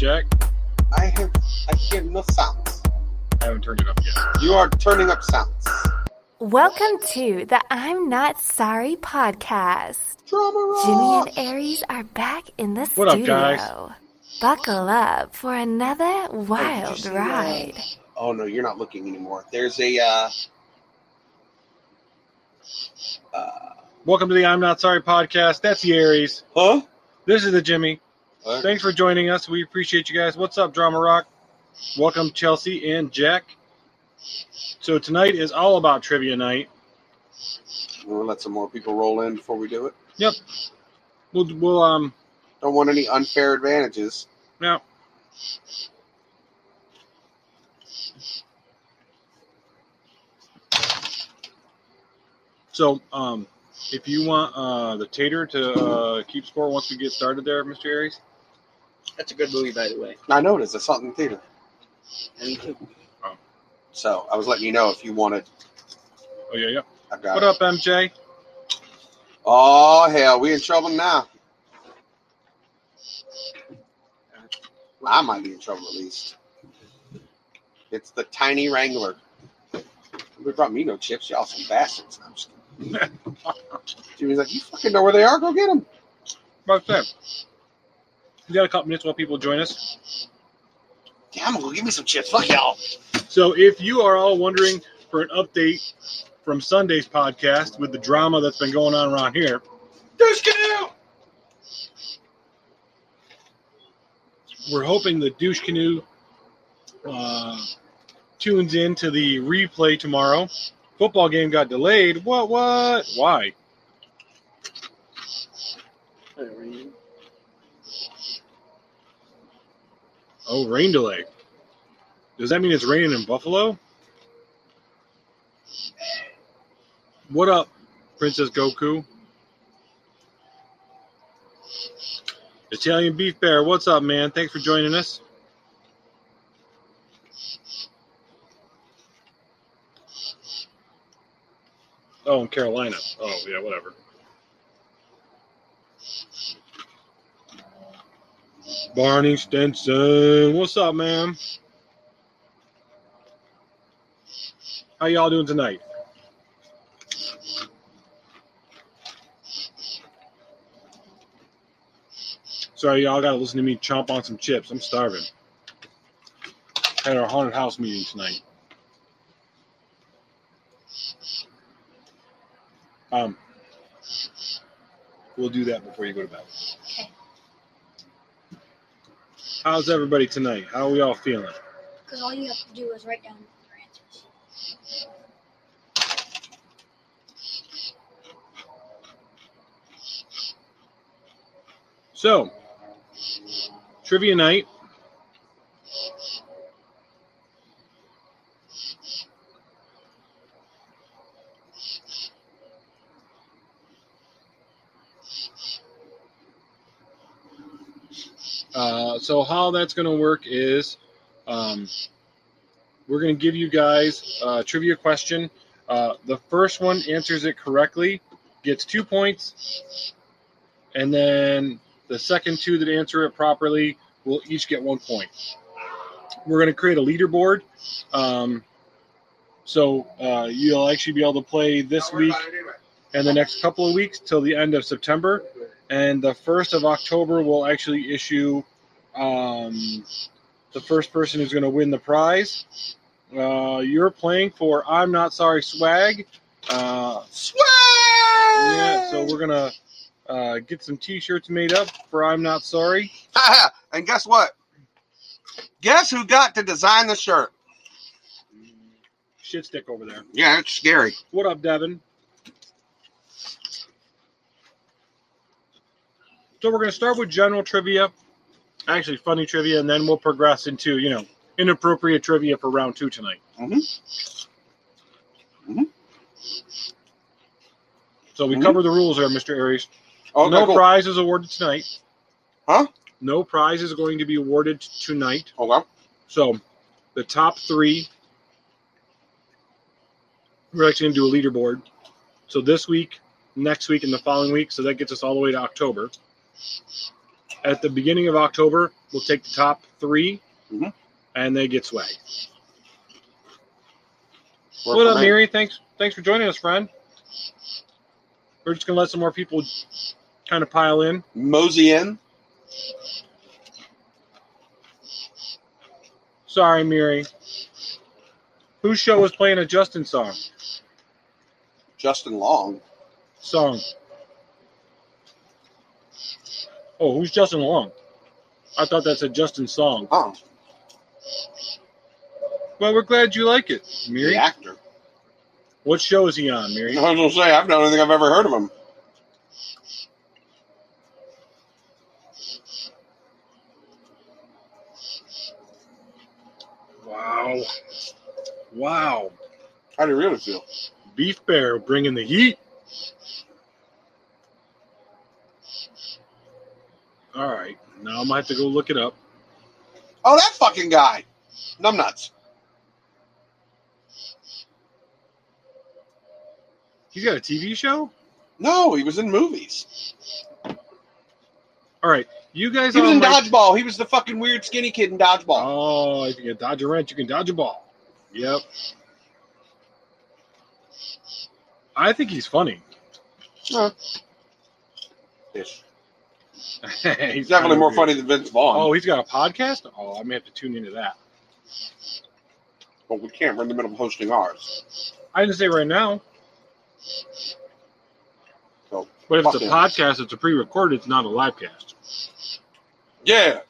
What's up, Jack? I have I hear no sounds. I haven't turned it up yet. You are turning up sounds. Welcome to the I'm Not Sorry podcast. Drama Jimmy and Aries are back in the What up, studio. guys? Buckle up for another wild see ride. Oh no, you're not looking anymore. There's a uh, uh Welcome to the I'm Not Sorry podcast. That's the Aries. huh? This is the Jimmy. What? Thanks for joining us. We appreciate you guys. What's up, Drama Rock? Welcome, Chelsea and Jack. So tonight is all about trivia night. We'll let some more people roll in before we do it. Yep. We'll, we'll um Don't want any unfair advantages. now. So um, if you want uh, the tater to uh, keep score once we get started there, Mr. Aries. That's a good movie, by the way. I know it is. I saw it in the theater. Me too. Oh. So I was letting you know if you wanted. Oh yeah, yeah. I've got What it. up, MJ? Oh hell, we in trouble now. I might be in trouble at least. It's the tiny Wrangler. They brought me no chips, y'all some bastards. I'm just kidding. Jimmy's like, you fucking know where they are. Go get them. About that. We got a couple minutes while people join us. Damn, I'm gonna go give me some chips. Fuck y'all. So if you are all wondering for an update from Sunday's podcast with the drama that's been going on around here, Douche canoe. we're hoping the douche canoe uh, tunes in to the replay tomorrow. Football game got delayed. What? What? Why? Oh, rain delay. Does that mean it's raining in Buffalo? What up, Princess Goku? Italian Beef Bear, what's up, man? Thanks for joining us. Oh, in Carolina. Oh, yeah, whatever. Barney Stinson, what's up, man? How y'all doing tonight? Sorry, y'all got to listen to me chomp on some chips. I'm starving. Had our haunted house meeting tonight. Um, we'll do that before you go to bed. How's everybody tonight? How are we all feeling? Because all you have to do is write down your answers. So, trivia night. Uh, so how that's going to work is um, we're going to give you guys a trivia question. Uh, the first one answers it correctly gets two points, and then the second two that answer it properly will each get one point. We're going to create a leaderboard. Um, so uh, you'll actually be able to play this week and the next couple of weeks till the end of September. And the first of October, we'll actually issue um, the first person who's going to win the prize. Uh, you're playing for I'm Not Sorry Swag. Uh, Swag. yeah, so we're going to uh, get some t shirts made up for I'm Not Sorry. and guess what? Guess who got to design the shirt? Shit stick over there. Yeah, it's scary. What up, Devin? So we're going to start with general trivia, actually funny trivia, and then we'll progress into you know inappropriate trivia for round two tonight. Mhm. Mhm. So we Mhm. cover the rules there, Mr. Aries. Okay, no cool. prize is awarded tonight. Huh? No prize is going to be awarded tonight. Okay. So the top three, we're actually going to do a leaderboard. So this week, next week, and the following week. So that gets us all the way to October. At the beginning of October, we'll take the top 3 Mhm. and they get swag. Work what up. Miri? Thanks, thanks for joining us, friend. We're just gonna let some more people kind of pile in. Mosey in. Sorry, Miri. Whose show was playing a Justin song? Justin Long. Song. Oh, who's Justin Long? I thought that's a Justin song. Oh, Well, we're glad you like it, Miri. the actor. What show is he on, Miri? I was gonna say I don't think I've ever heard of him. Wow. Wow. How do you really feel? Beef Bear bringing the heat. All right. Now I might have to go look it up. Oh, that fucking guy. Numbnuts. He's got a TV show? No, he was in movies. All right. You guys He was in like- Dodgeball. He was the fucking weird skinny kid in Dodgeball. Oh, if you can dodge a wrench, you can dodge a ball. Yep. I think he's funny. Ish. he's definitely more funny than Vince Vaughn. Oh, he's got a podcast? Oh, I may have to tune into that. but we can't. We're in the middle of hosting ours. I didn't say right now. So, But if it's a him. podcast, it's a pre-recorded. It's not a live cast. Yeah.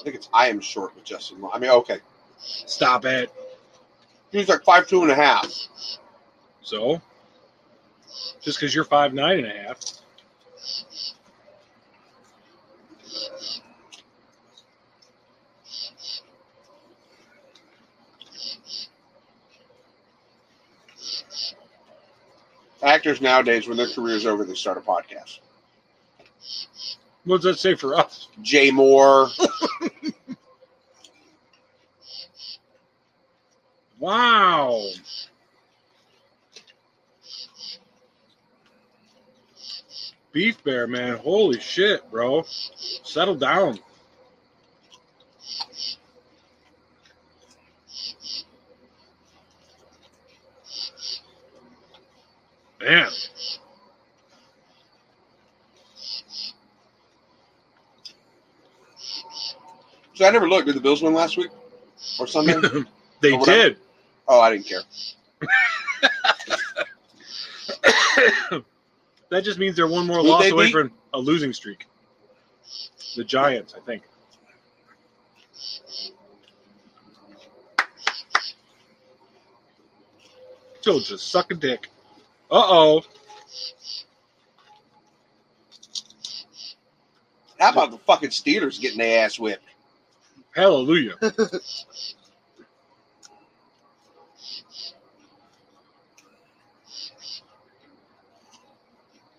I think it's I am short with Justin. Long. I mean, okay. Stop it. He's like five two and a half. So, just because you're five nine and a half, Actors nowadays, when their career's over, they start a podcast. what does that say for us? Jay Mohr. Wow. Beef Bear, man. Holy shit, bro. Settle down. Man. So I never looked. Did the Bills win last week or Sunday? they Or did. oh, I didn't care. that just means they're one more Who'd loss away beat? from a losing streak. The Giants, I think. Still just suck a dick. Uh oh. How about the fucking Steelers getting their ass whipped? Hallelujah.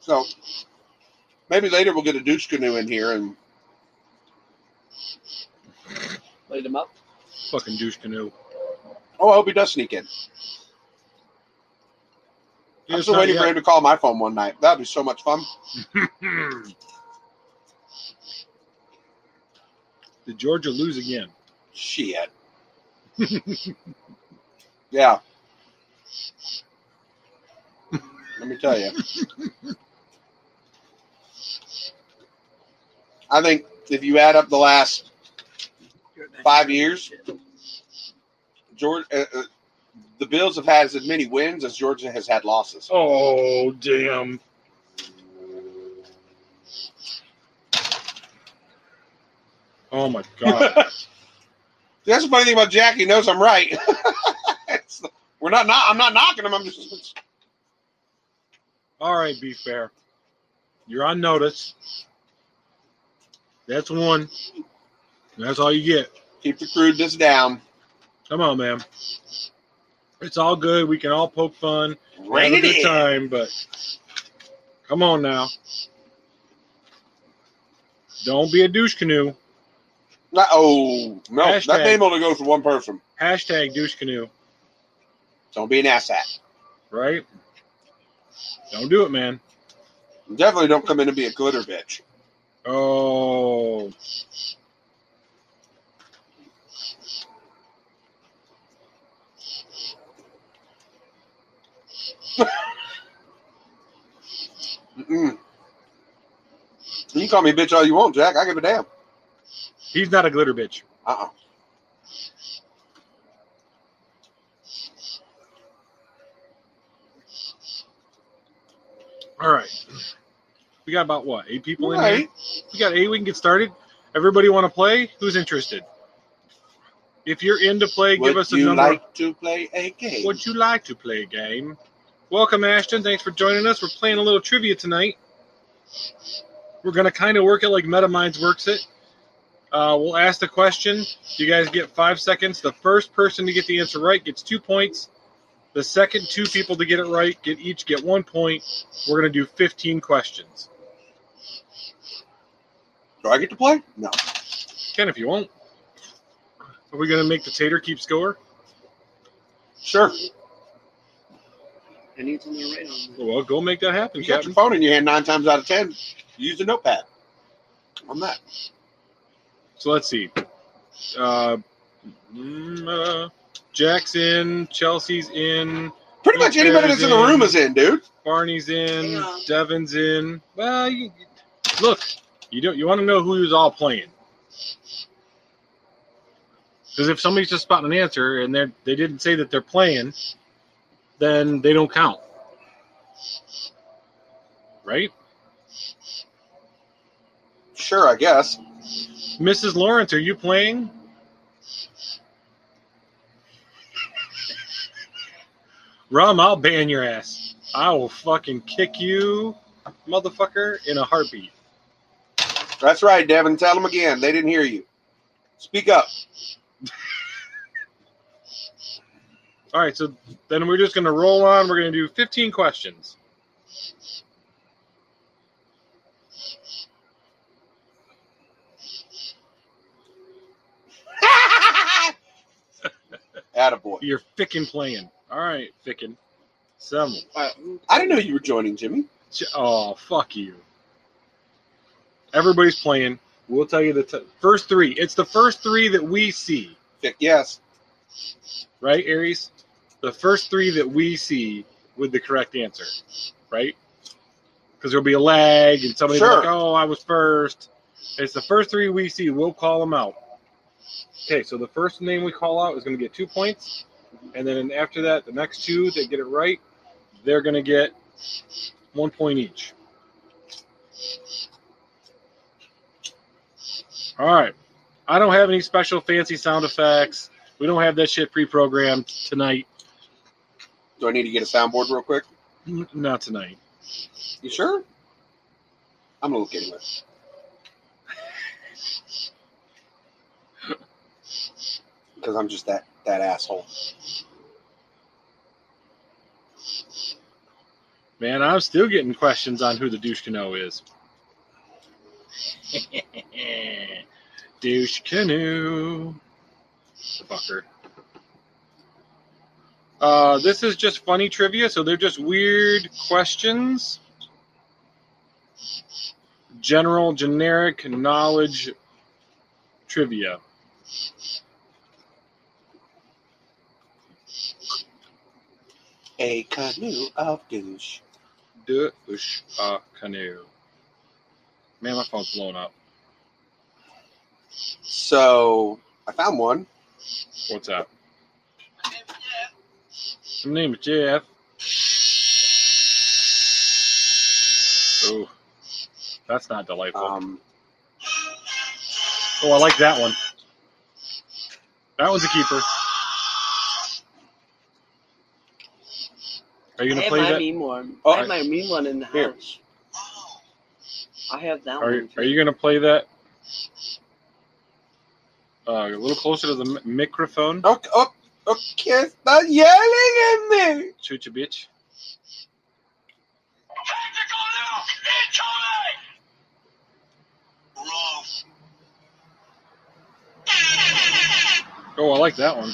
So maybe later we'll get a douche canoe in here and Light him up. Fucking douche canoe. oh, I hope he does sneak in. I'm Yes, still not waiting for him to call my phone one night. That'd be so much fun. Did Georgia lose again? Shit. yeah. Let me tell you. I think if you add up the last five years, Georgia, uh, uh, the Bills have had as many wins as Georgia has had losses. Oh, damn. Oh my god. That's the funny thing about Jack. He knows I'm right. We're not, not. I'm not knocking him. I'm just. All right, be fair. You're on notice. That's one. That's all you get. Keep the crudeness down. Come on, man. It's all good. We can all poke fun. Rain have a good in. time, but come on now. Don't be a douche canoe. Not, oh no, Hashtag. that name only goes for one person. Hashtag douche canoe, Don't be an asshat. right? Don't do it, man. Definitely don't come in and be a glitter bitch. Oh. You can call me a bitch all you want, Jack. I give a damn. He's not a glitter bitch. Uh-uh. All right. We got about what? Eight people in here? We got eight. We can get started. Everybody want to play? Who's interested? If you're in to play, give us a number. Would you number. like to play a game? Would you like to play a game? Welcome, Ashton. Thanks for joining us. We're playing a little trivia tonight. We're going to kind of work it like MetaMinds works it. Uh, we'll ask the question. You guys get five seconds. The first person to get the answer right gets two points. The second two people to get it right get each get one point. We're going to do 15 questions. Do I get to play? No. Ken, if you want. Are we going to make the tater keep score? Sure. I need something to write on. Well, go make that happen, You got Captain. your phone in your hand nine times out of ten. Use a notepad. On that. So let's see. Uh, mm, uh, Jack's in, Chelsea's in, Pretty much anybody that's in the room is in, dude. Barney's in, Yeah. Devin's in. Well, you, look, you don't. You want to know who's all playing. Because if somebody's just spotting an answer and they they didn't say that they're playing, then they don't count, right? Sure, I guess. Mrs. Lawrence, are you playing? Rum, I'll ban your ass. I will fucking kick you, motherfucker, in a heartbeat. That's right, Devin. Tell them again. They didn't hear you. Speak up. All right, so then we're just going to roll on. We're going to do 15 questions. Attaboy. You're fickin' playing. All right, fickin'. Some. Right. I didn't know you were joining, Jimmy. Oh, fuck you. Everybody's playing. We'll tell you the t- first three. It's the first three that we see, yes. right, Aries? The first three that we see with the correct answer, right? Because there'll be a lag and somebody's Sure. like, oh, I was first. It's the first three we see. We'll call them out. Okay, so the first name we call out is going to get two points. And then after that, the next two that get it right, they're going to get one point each. All right. I don't have any special fancy sound effects. We don't have that shit pre-programmed tonight. Do I need to get a soundboard real quick? N- Not tonight. You sure? I'm gonna look anyway. Because I'm just that that asshole. Man, I'm still getting questions on who the douche canoe is. douche canoe. The fucker. Uh, this is just funny trivia, so they're just weird questions. General, generic knowledge trivia. A canoe of douche. Canoe. Man, my phone's blowing up. So I found one. What's that? My name is Jeff. Oh, that's not delightful. Um, oh, I like that one. That one's a keeper. Are you gonna have play my that? mean one. Oh, I have my mean one in the Here. house. I have that Are one. Are you gonna play that? Uh, a little closer to the mi- microphone. oh, oh, okay, stop yelling at me. Shoot you, bitch. Oh, I like that one.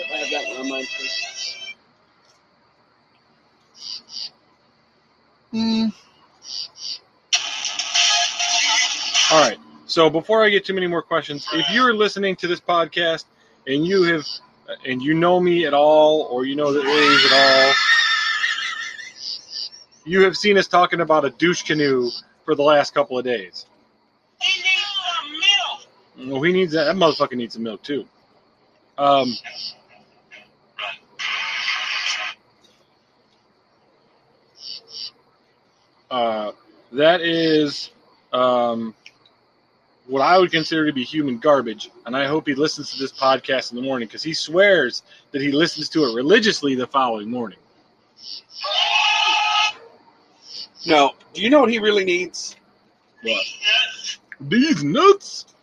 I have that one on mine too. All right. So before I get too many more questions, if you're listening to this podcast and you have and you know me at all, or you know the Aries at all, you have seen us talking about a douche canoe for the last couple of days. Well, he needs that. That motherfucker needs some milk too. Um, uh, that is um, what I would consider to be human garbage, and I hope he listens to this podcast in the morning because he swears that he listens to it religiously the following morning. No. Do you know what he really needs? What? These nuts.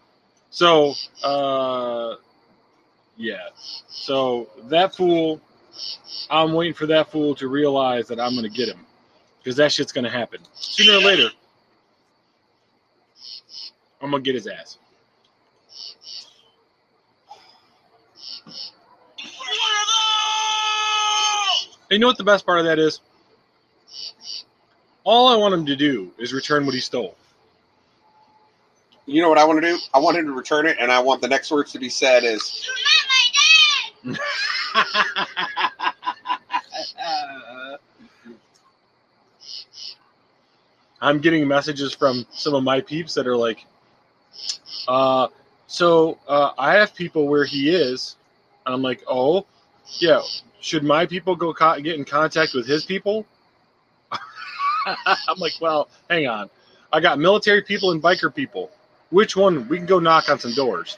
So, uh, yeah. So that fool, I'm waiting for that fool to realize that I'm going to get him because that shit's going to happen sooner or later. I'm going to get his ass. And you know what the best part of that is? All I want him to do is return what he stole. You know what I want to do? I want him to return it, and I want the next words to be said is, I'm getting messages from some of my peeps that are like, uh, so uh, I have people where he is. And I'm like, oh, yeah. Should my people go co- get in contact with his people? I'm like, well, hang on. I got military people and biker people. Which one? We can go knock on some doors.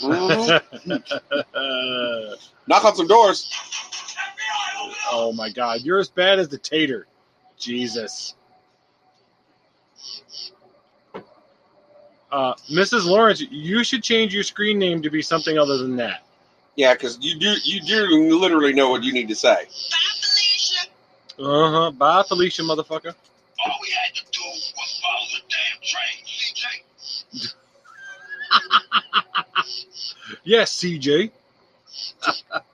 "Mhm. knock on some doors. oh my God, you're as bad as the tater. Jesus. Uh, Mrs. Lawrence, you should change your screen name to be something other than that. Yeah, because you do you do literally know what you need to say. Bye, Felicia. Uh huh. Bye, Felicia, motherfucker. All we had to do was follow the damn train, CJ. Yes, CJ.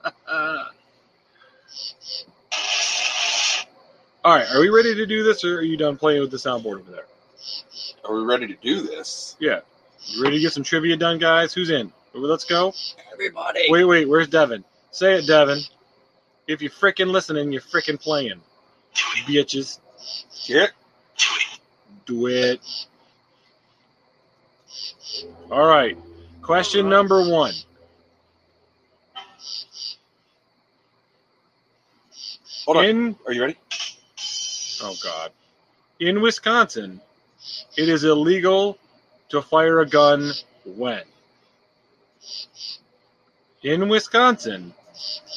All right, are we ready to do this, or are you done playing with the soundboard over there? Are we ready to do this? Yeah. You ready to get some trivia done, guys? Who's in? Let's go. Everybody. Wait, wait, where's Devin? Say it, Devin. If you're freaking listening, you're freaking playing. Bitches. Hear it? Do it. All right. Question number one. Hold on. In Are you ready? Oh god. In Wisconsin, it is illegal to fire a gun when? In Wisconsin,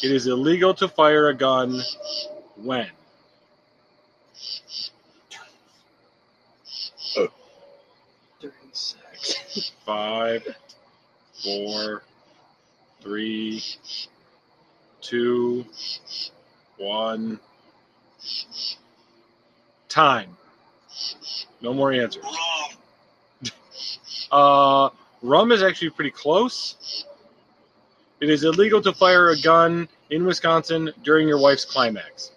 it is illegal to fire a gun when? During sex. Five, four, three, two, one. Time. No more answers. Uh, rum is actually pretty close. It is illegal to fire a gun in Wisconsin during your wife's climax.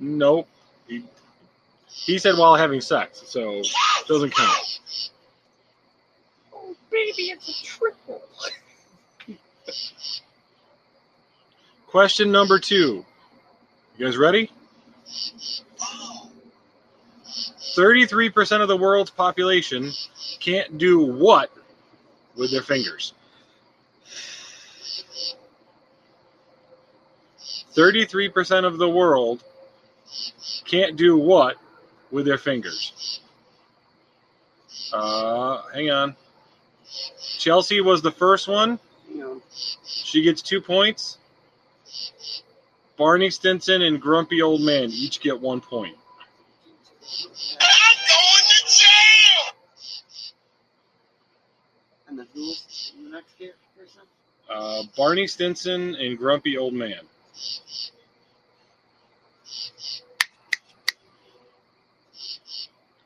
Nope. He, he said while having sex, so doesn't count. Oh, baby, it's a triple. Question number two. You guys ready? 33% of the world's population can't do what with their fingers? 33% of the world can't do what with their fingers? Uh, hang on. Chelsea was the first one. She gets two points. Barney Stinson and Grumpy Old Man each get one point. I'm going to jail. and then who's the next person? Uh, Barney Stinson and Grumpy Old Man.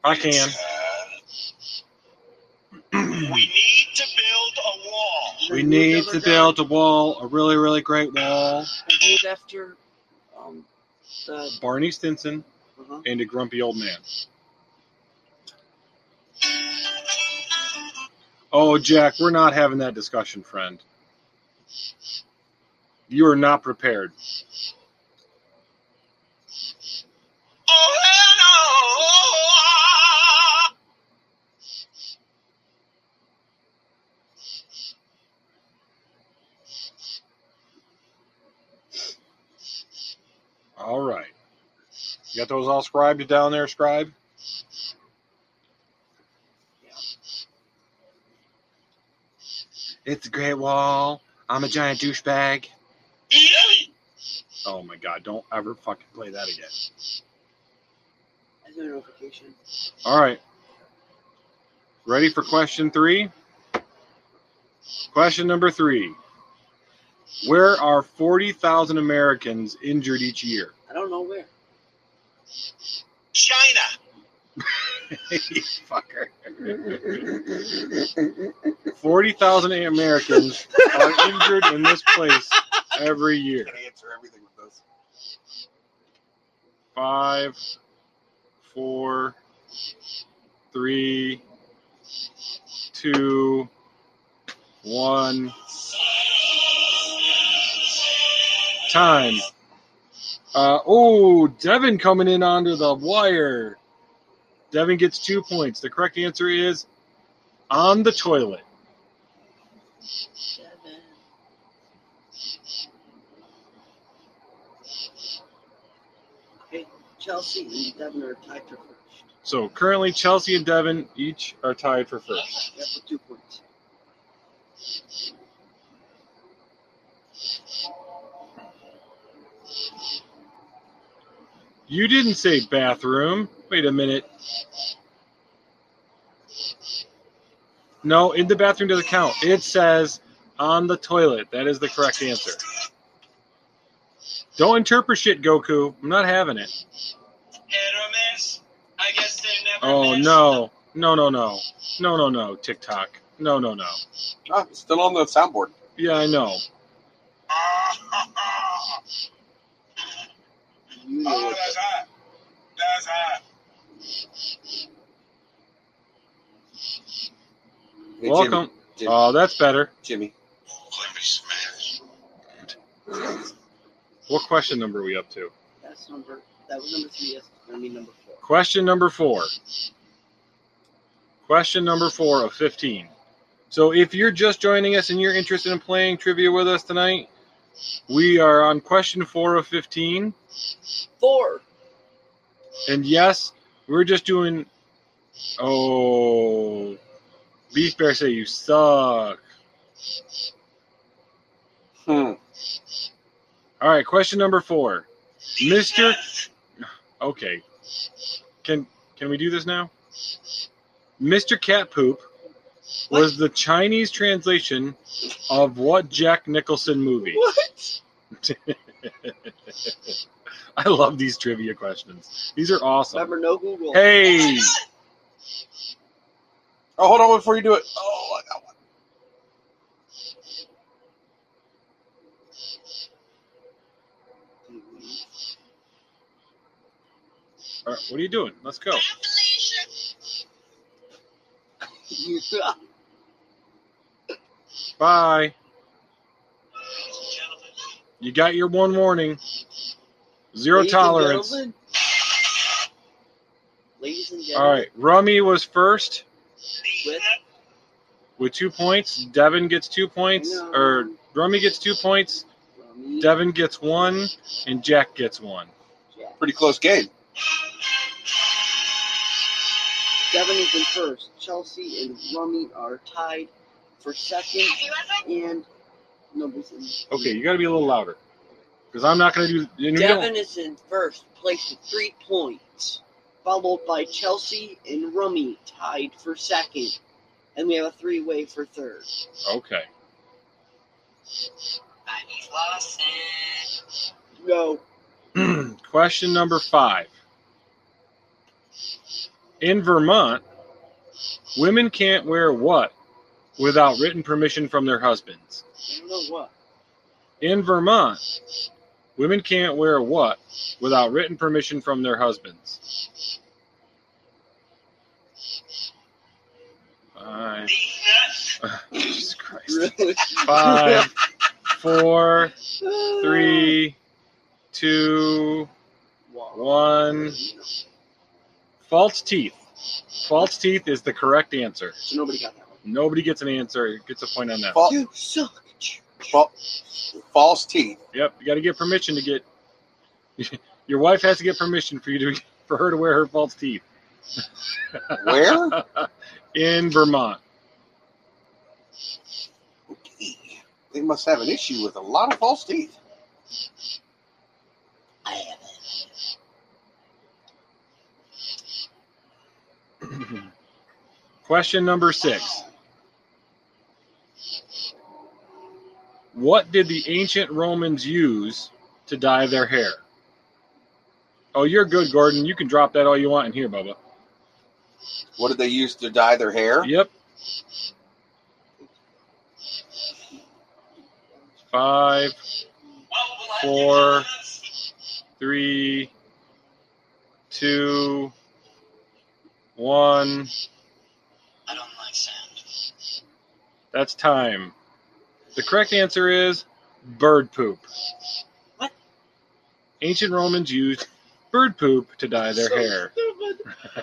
I can. We need to build a wall. We need to build a wall, a really, really great wall. Named after um, the Barney Stinson uh-huh. and a grumpy old man. Oh, Jack, we're not having that discussion, friend. You are not prepared. You got those all scribed down there, scribe? It's a great wall. I'm a giant douchebag. Oh my god, don't ever fucking play that again. notification. All right. Ready for question three? Question number three. Where are 40,000 Americans injured each year? I don't know where. China. fucker. 40,000 Americans are injured in this place every year. Can answer everything with this. Five, four, three, two, one. Time. Uh, oh, Devin coming in onto the wire. Devin gets two points. The correct answer is on the toilet. Okay, Chelsea and Devin are tied for first. So currently, Chelsea and Devin each are tied for first. Yeah, for two points. You didn't say bathroom. Wait a minute. No, in the bathroom doesn't count. It says on the toilet. That is the correct answer. Don't interpret shit, Goku. I'm not having it. Hit or miss. I guess they never Oh miss. no. No no no. No no no. TikTok. No no no. Ah, still on the soundboard. Yeah, I know. You know oh, that's hot. That's hot. Hey, Welcome. Jimmy. Oh, that's better. Jimmy. Let me smash. What question number are we up to? That's number. That was number three. That's gonna be number four. Question number four. Question number four of 15. So, if you're just joining us and you're interested in playing trivia with us tonight, we are on question four of 15. Four. And yes, we're just doing. Oh. Beef Bear say you suck. Hmm. All right, question number four. Mr. Okay. Can can we do this now? Mr. Cat Poop was the Chinese translation of what Jack Nicholson movie? What? I love these trivia questions. These are awesome. Remember, no Google. Hey, Oh, hold on before you do it. Oh, I got one. All right, what are you doing? Let's go. Yeah. Bye. Ladies and gentlemen, You got your one warning. Zero Ladies tolerance. gentlemen. Ladies and gentlemen. right, Rummy was first With with two points. Devin gets two points, No. or Rummy gets two points. Rummy, Devin gets one, and Jack gets one. Jack. Pretty close game. Devin is in first. Chelsea and Rummy are tied for second. And numbers in. Okay, you got to be a little louder, because I'm not going to do. And we don't- Devin is in first place with three points, followed by Chelsea and Rummy tied for second. And we have a three way for third. Okay. Go. Question number five. In Vermont, Women can't wear what without written permission from their husbands? I don't know what. In Vermont, women can't wear what without written permission from their husbands? Five. Jesus Christ. Really? Five, four, three, two, one. False teeth. False teeth is the correct answer. So nobody got that one. Nobody gets an answer. Gets a point on that. Fal- You suck. fal- false teeth. Yep, you got to get permission to get. Your wife has to get permission for you to for her to wear her false teeth Where? in Vermont. Okay. They must have an issue with a lot of false teeth. I have Question number six. What did the ancient Romans use to dye their hair? Oh, you're good, Gordon. You can drop that all you want in here, Bubba. What did they use to dye their hair? Yep. Five, four, three, two, one. I don't like sand. That's time. The correct answer is bird poop. What? Ancient Romans used bird poop to dye their So hair.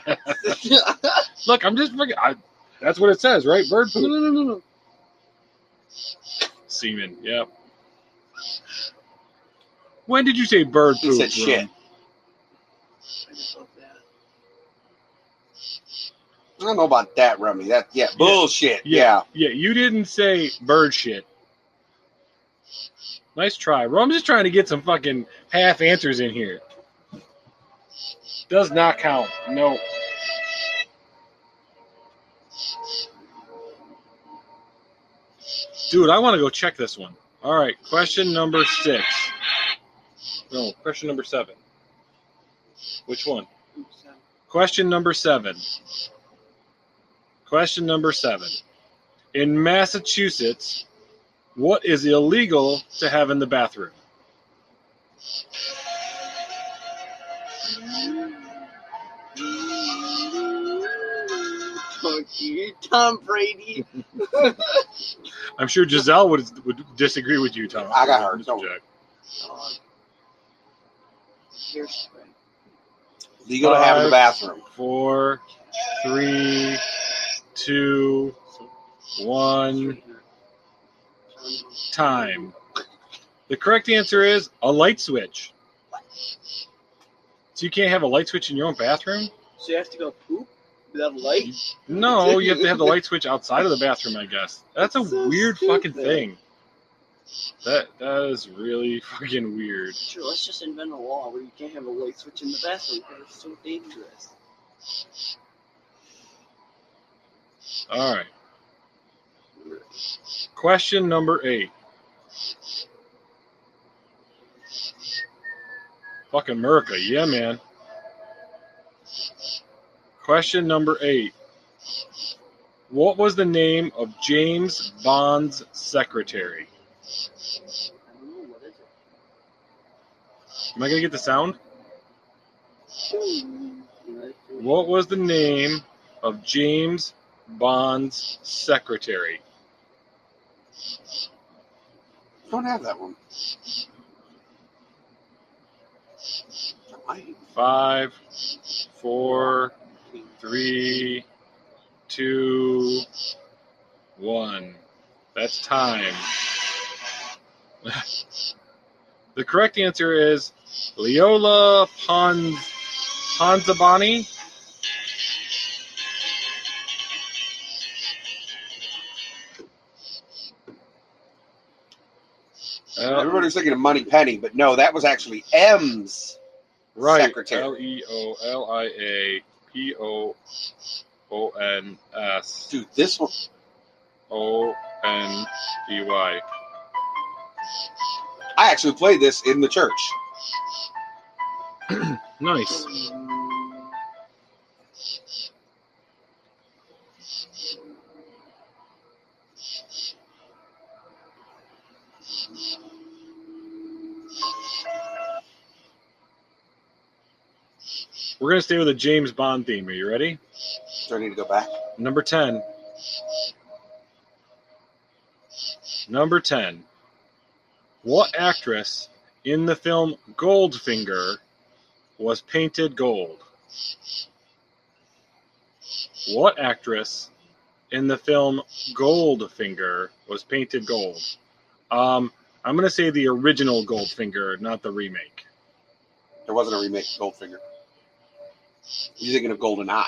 Look, I'm just. I, that's what it says, right? Bird poop. no, no, no, no. Semen. Yep. When did you say bird He poop? said shit. Ron? I just love that. I don't know about that, Rummy. That yeah, bullshit. Yeah. Yeah. Yeah, you didn't say bird shit. Nice try, bro. I'm just trying to get some fucking half answers in here. Does not count. No. Dude, I want to go check this one. All right, question number six. No, question number seven. Which one? Question number seven. Question number seven. In Massachusetts, what is illegal to have in the bathroom? Tom Brady. I'm sure Gisele would would disagree with you, Tom. I got her. Mr. Jack. Legal to have in the bathroom. Four, three, two, one. Time. The correct answer is a light switch. So you can't have a light switch in your own bathroom? So you have to go poop without a light? No, you have to have the light switch outside of the bathroom, I guess. That's a so weird fucking thing. That that is really fucking weird. Sure, let's just invent a law where you can't have a light switch in the bathroom because it's so dangerous. All right. Question number eight. Fucking America, yeah, man. Question number eight. What was the name of James Bond's secretary? Am I gonna get the sound? What was the name of James Bond's secretary? Don't have that one. Five, four, three, two, one. That's time. the correct answer is Leola Pons Ponzabani. Uh, Everybody's thinking of Moneypenny, but no, that was actually M's. right. secretary. L E O L I A P O O N S Dude, this one. O N D Y. I actually played this in the church. Nice. We're gonna stay with a James Bond theme. Are you ready? Do I need to go back? Number 10. Number 10. What actress in the film Goldfinger was painted gold? What actress in the film Goldfinger was painted gold? Um, I'm going to say the original Goldfinger, not the remake. There wasn't a remake Goldfinger. You're thinking of GoldenEye.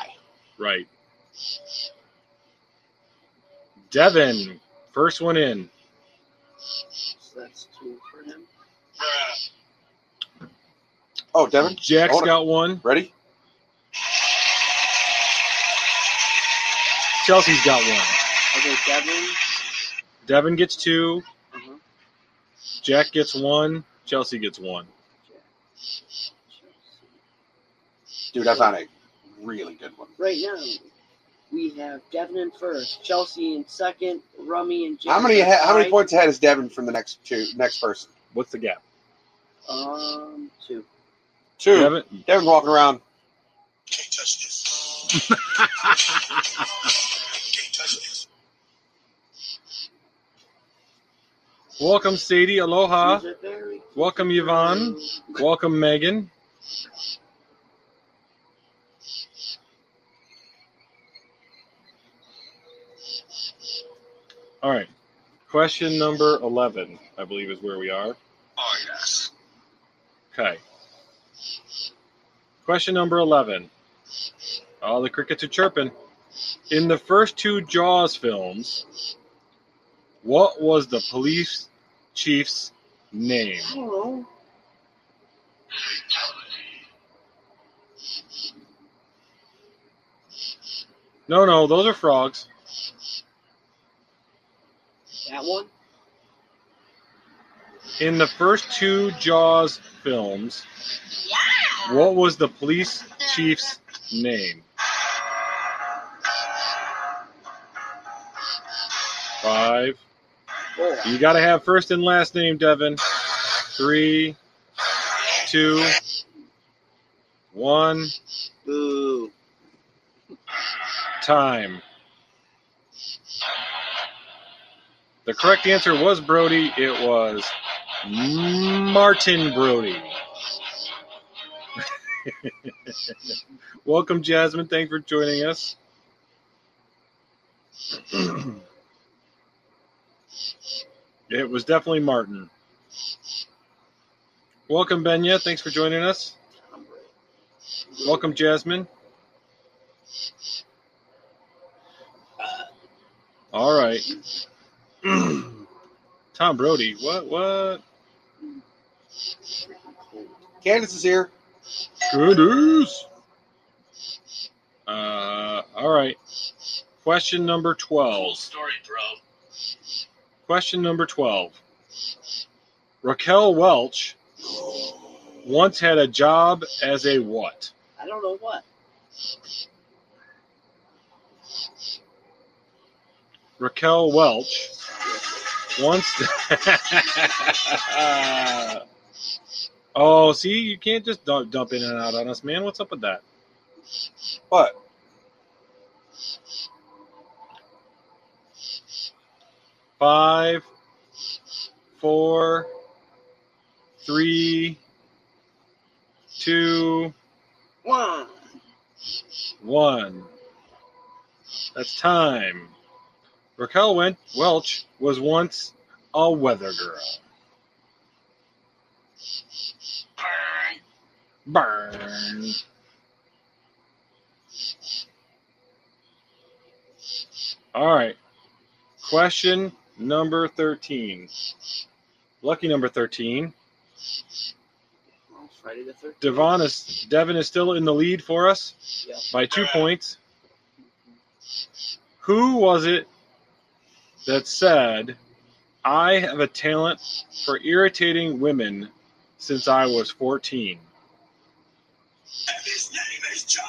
Right. Devin, first one in. So that's two for him. Oh, Devin, Jack's Hold on. got one. ready? Chelsea's got one. Okay, Devin. Devin gets two. Uh-huh. Jack gets one. Chelsea gets one. Dude, I found a really good one. Right now, we have Devin in first, Chelsea in second, Rummy and Jack. How many ha- how many points ahead is Devin from the next two next person? What's the gap? Um, two. Two. Devin, Devin's walking around. Can't touch this. Can't touch this. welcome Sadie. Aloha. These are very Welcome Yvonne. Welcome Megan. All right. Question number 11, I believe, is where we are. Oh, yes. Okay. Question number 11. All the crickets are chirping. In the first two Jaws films, what was the police chief's name? I don't know. No, no, those are frogs. That one? In the first two Jaws films, what was the police chief's name? Five. Four. You got to have first and last name, Devin. Three, two, one, Boo. time. The correct answer was Brody. It was Martin Brody. Welcome, Jasmine. Thanks for joining us. it was definitely Martin. Welcome, Benya. Thanks for joining us. Welcome, Jasmine. All right. Tom Brody. What? What? Candace is here. Goodies. Uh, all right. Question number Full 12. story, bro. Question number 12. Raquel Welch once had a job as a what? I don't know what. Raquel Welch once. oh, see, you can't just dump, dump in and out on us, man. What's up with that? What? Five, four, three, two, One. one. That's time. Raquel Wen- Welch was once a weather girl. Burn. Burn. All right. Question number 13. Lucky number 13. Friday the 13th. Devon is Devin is still in the lead for us Yep. by two points. Who was it that said, I have a talent for irritating women since I was 14? And his name is John.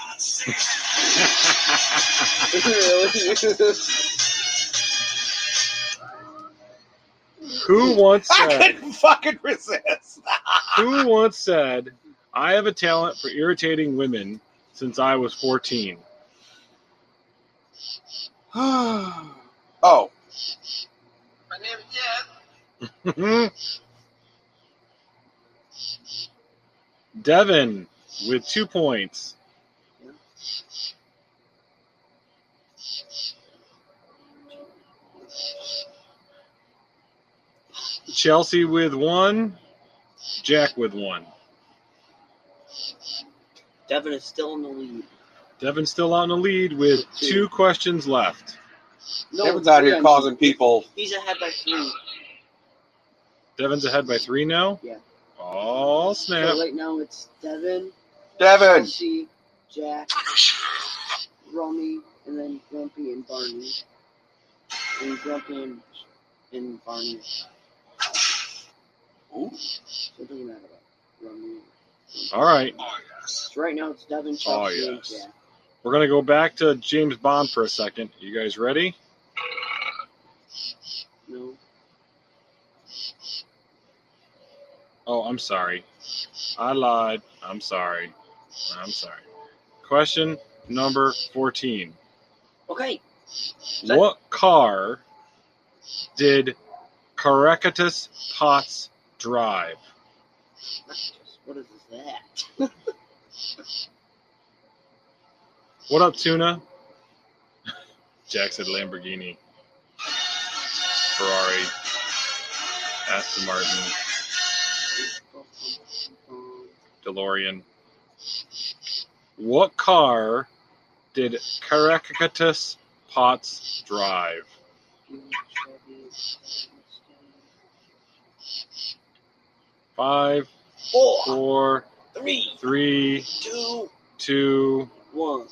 Who once said, I couldn't fucking resist. who once said, I have a talent for irritating women since I was 14. oh, My name's Jeff. Devin with two points. Chelsea with one. Jack with one. Devin is still in the lead. Devin's still on the lead with two questions left. No, Devin's out here on- causing people. He's ahead by three. Devin's ahead by three now. Yeah. Oh snap! So right now it's Devin, Devin, Chelsea, Jack, Rummy, and then Grumpy and Barney. And Grumpy and, and Barney. Ooh. So it doesn't matter about Rummy. All right, Oh, yes. So right now it's Devin, oh, Chelsea, Oh, and yes. Jack. we're gonna go back to James Bond for a second. You guys ready? No. Oh, I'm sorry. I lied. I'm sorry. I'm sorry. Question number 14. Okay. That- What car did Caractacus Potts drive? What is that? What up, Tuna? Jack said Lamborghini. Ferrari. Aston Martin. DeLorean. What car did Caractacus Potts drive? Five, Four, four, three, three, two, two, one.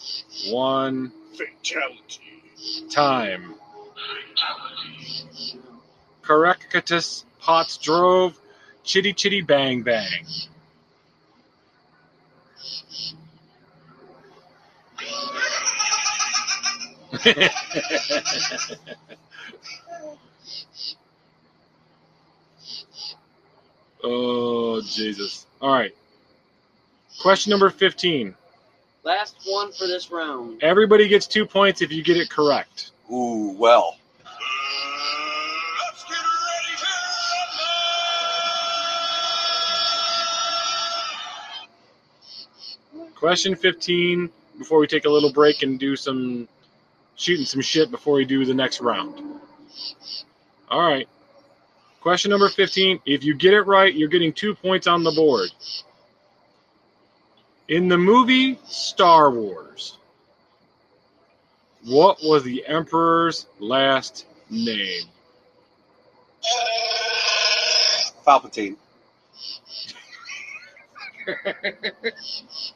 one. Fatality. Time. Caractacus Potts drove Chitty Chitty Bang Bang. oh, Jesus. All right. Question number 15. Last one for this round. Everybody gets two points if you get it correct. ooh, well. Question 15 before we take a little break and do some shooting some shit before we do the next round. All right. Question number 15. If you get it right, you're getting two points on the board. In the movie Star Wars, what was the Emperor's last name? Palpatine.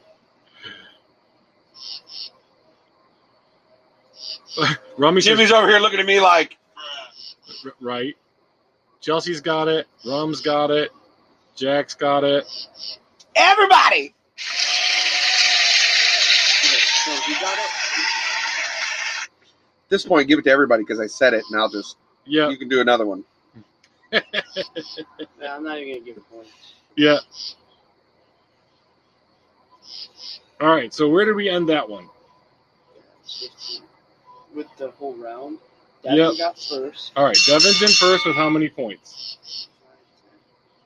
Rummy says Jimmy's over here looking at me like, R- right. Chelsea's got it. Rum's got it. Jack's got it. everybody. So got it? At this point, give it to everybody because I said it, and I'll just, Yeah, you can do another one. Yeah, I'm not even gonna give a point. yeah. All right. So where did we end that one? With the whole round. Devin Yep. got first. All right. Devin's in first with how many points?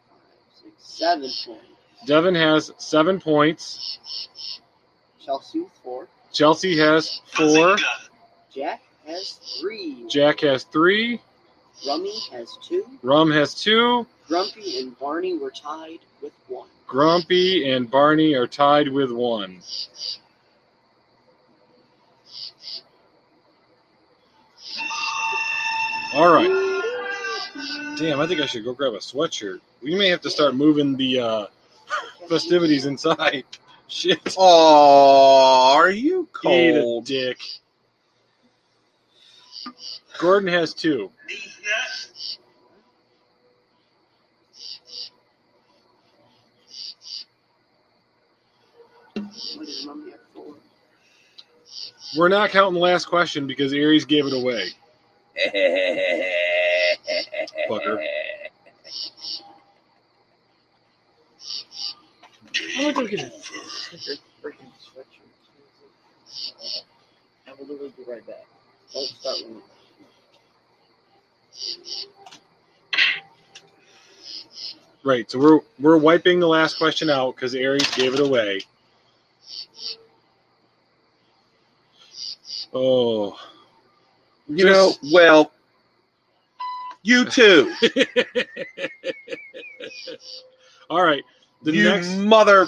Five, six, seven points. Devin has seven points. Chelsea with four. Chelsea has four. Jack has three. Jack has three. Rummy has two. Rum has two. Grumpy and Barney were tied with one. Grumpy and Barney are tied with one. All right. Damn, I think I should go grab a sweatshirt. We may have to start moving the uh, festivities inside. Shit. Oh, are you Eat a cold? dick. Gordon has two. These nuts. What is Rummy at four? We're not counting the last question because Aries gave it away. Fucker. I'm gonna go get a freaking sweatshirt. I will literally be right back. Don't start with me. Right. So we're we're wiping the last question out because Aries gave it away. Oh. You know, well, you too. All right. The you next. mother.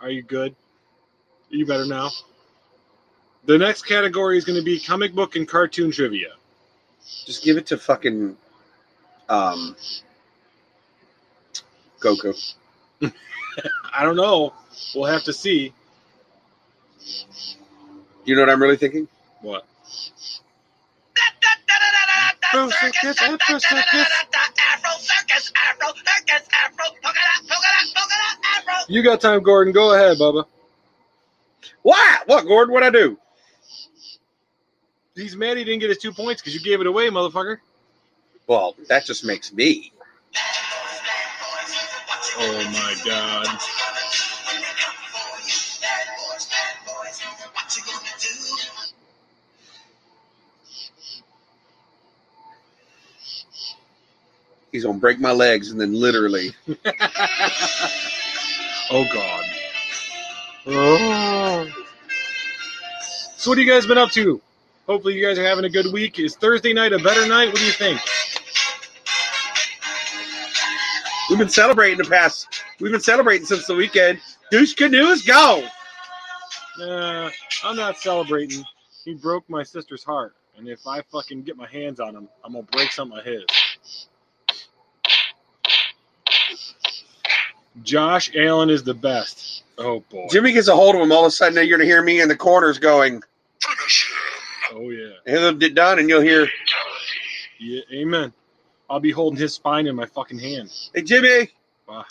Are you good? Are you better now? The next category is going to be comic book and cartoon trivia. Just give it to fucking um Goku. I don't know. We'll have to see. You know what I'm really thinking? What? Afro circus, Afro circus. Afro circus, Afro circus, Afro polka dot, polka dot, polka dot, Afro. You got time, Gordon. Go ahead, Bubba. What? What, Gordon? What'd I do? He's mad he didn't get his two points because you gave it away, motherfucker. Well, that just makes me. Oh my god. He's gonna break my legs and then literally. oh god. Oh. So what have you guys been up to? Hopefully you guys are having a good week. Is Thursday night a better night? What do you think? We've been celebrating the past. We've been celebrating since the weekend. Douche canoes go. Nah, I'm not celebrating. He broke my sister's heart. And if I fucking get my hands on him, I'm gonna break some of his. Josh Allen is the best. Oh boy. Jimmy gets a hold of him. All of a sudden, now you're gonna hear me in the corners going, Finish him. Oh yeah. and he'll get done, and you'll hear, Yeah, amen. I'll be holding his spine in my fucking hand. "Hey, Jimmy, Wow.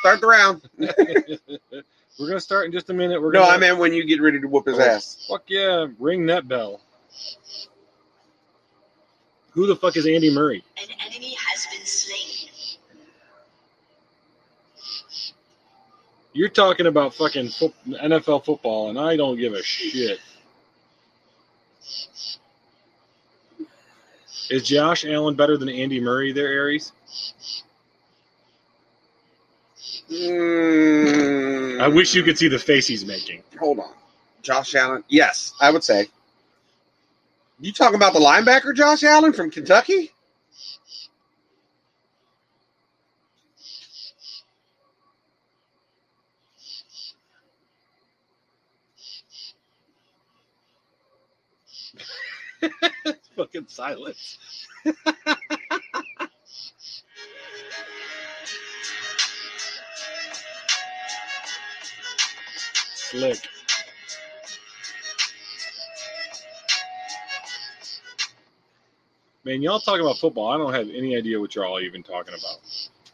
start the round." We're gonna start in just a minute. We're No, gonna I meant when you get ready to whoop his Oh. ass. fuck yeah, ring that bell. Who the fuck is Andy Murray? An enemy You're talking about fucking fo- NFL football, and I don't give a shit. Is Josh Allen better than Andy Murray there, Aries? Mm, I wish you could see the face he's making. Hold on, Josh Allen. Yes, I would say. You talking about the linebacker Josh Allen from Kentucky? Fucking silence. Slick. Man, y'all talking about football. I don't have any idea what you're all even talking about.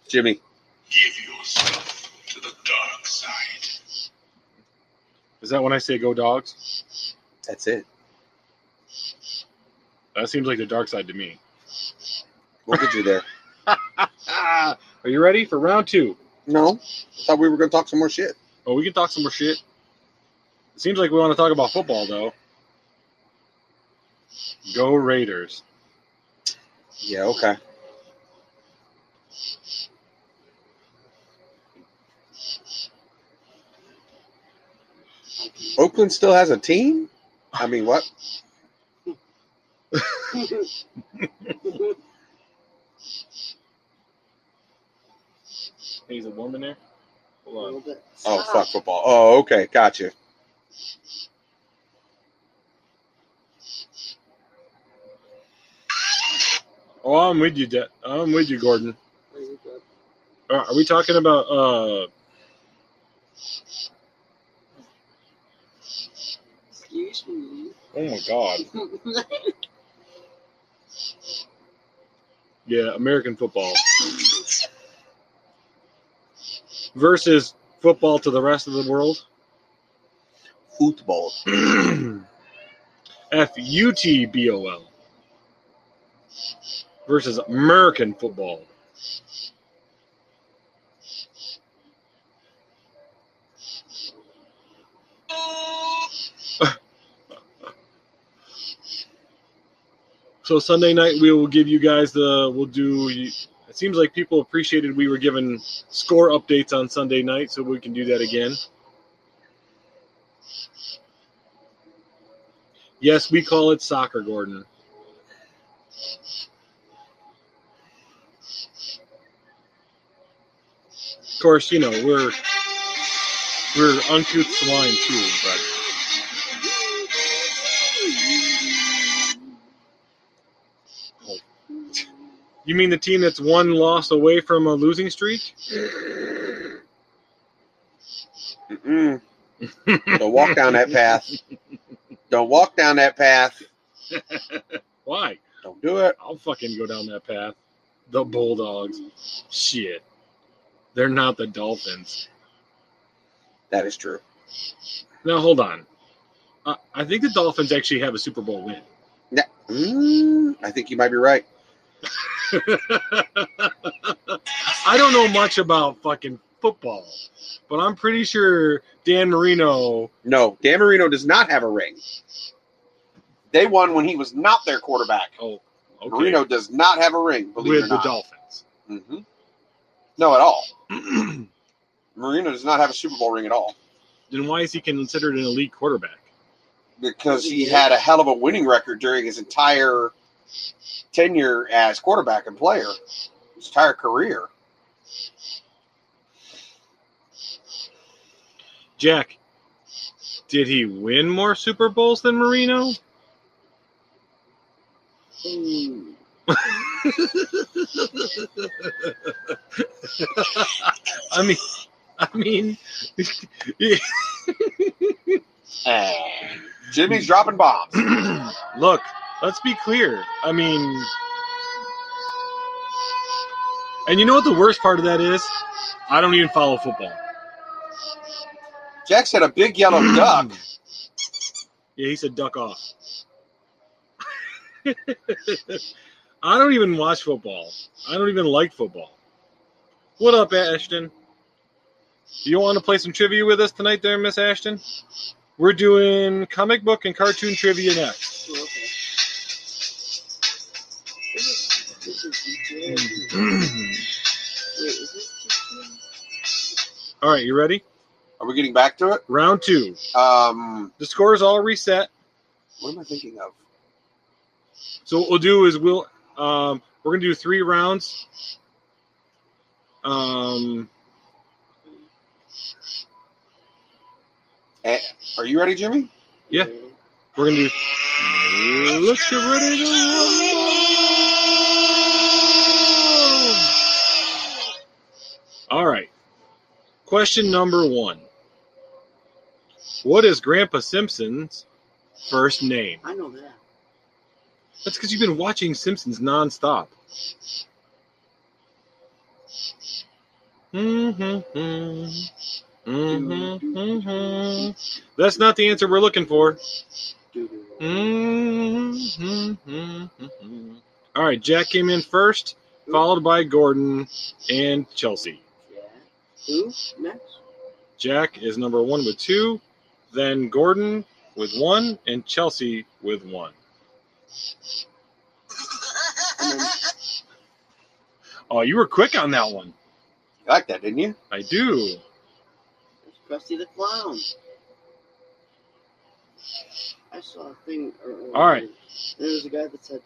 Jimmy. Give yourself to the dark side. Is that when I say go dogs? That's it. That seems like the dark side to me. Look at you there. Are you ready for round two? No, I thought we were going to talk some more shit. Oh, we can talk some more shit. It seems like we want to talk about football, though. Go Raiders. Yeah, okay. Oakland still has a team? I mean, what? He's a woman there. A Hold little on. bit. Oh, Stop. fuck football. Oh, okay. Gotcha. Oh, I'm with you, De- I'm with you, Gordon. Very. Uh, are we talking about? uh Excuse me. Oh my God. Yeah, American football versus football to the rest of the world. Football. F U T B O L versus American football. So Sunday night we will give you guys the. We'll do. It seems like people appreciated we were given score updates on Sunday night, so we can do that again. Yes, we call it soccer, Gordon. Of course, you know we're we're uncouth swine too, but you mean the team that's one loss away from a losing streak? Mm-mm. Don't walk down that path. Don't walk down that path. Why? Don't do it. I'll fucking go down that path. The Bulldogs. Shit. They're not the Dolphins. That is true. Now hold on. Uh, I think the Dolphins actually have a Super Bowl win. Yeah. Mm, I think you might be right. I don't know much about fucking football, but I'm pretty sure Dan Marino. No, Dan Marino does not have a ring. They won when he was not their quarterback. Oh, okay. Marino does not have a ring, believe with it or the. Dolphins. hmm No, at all. Marino does not have a Super Bowl ring at all then why is he considered an elite quarterback? because he had a hell of a winning record during his entire tenure as quarterback and player, his entire career. Jack, did he win more Super Bowls than Marino? Ooh. I mean, I mean, ah, Jimmy's dropping bombs. look, let's be clear. I mean, and you know what the worst part of that is? I don't even follow football. Jack said a big yellow duck. Yeah, he said duck off. I don't even watch football. I don't even like football. What up, Ashton? Do you want to play some trivia with us tonight, there, Miss Ashton? We're doing comic book and cartoon trivia next. All right, you ready? Are we getting back to it? Round two. Um, The score is all reset. what am I thinking of? So what we'll do is we'll um, we're gonna do three rounds. Um, Eh, Are you ready, Jimmy? Yeah. we're gonna do. Let's get ready to rumble. All right. Question number one. What is Grandpa Simpson's first name? I know that. That's because you've been watching Simpsons nonstop. Mm-hmm. Mm-hmm. Mm-hmm. That's not the answer we're looking for. Mm-hmm. All right, Jack came in first, followed by Gordon and Chelsea. Yeah. Who next? Jack is number one with two, then Gordon with one, and Chelsea with one. Then Oh, you were quick on that one. You like that, didn't you? I do. It's Krusty the Clown. I saw a thing. earlier. All right. There was a guy that said,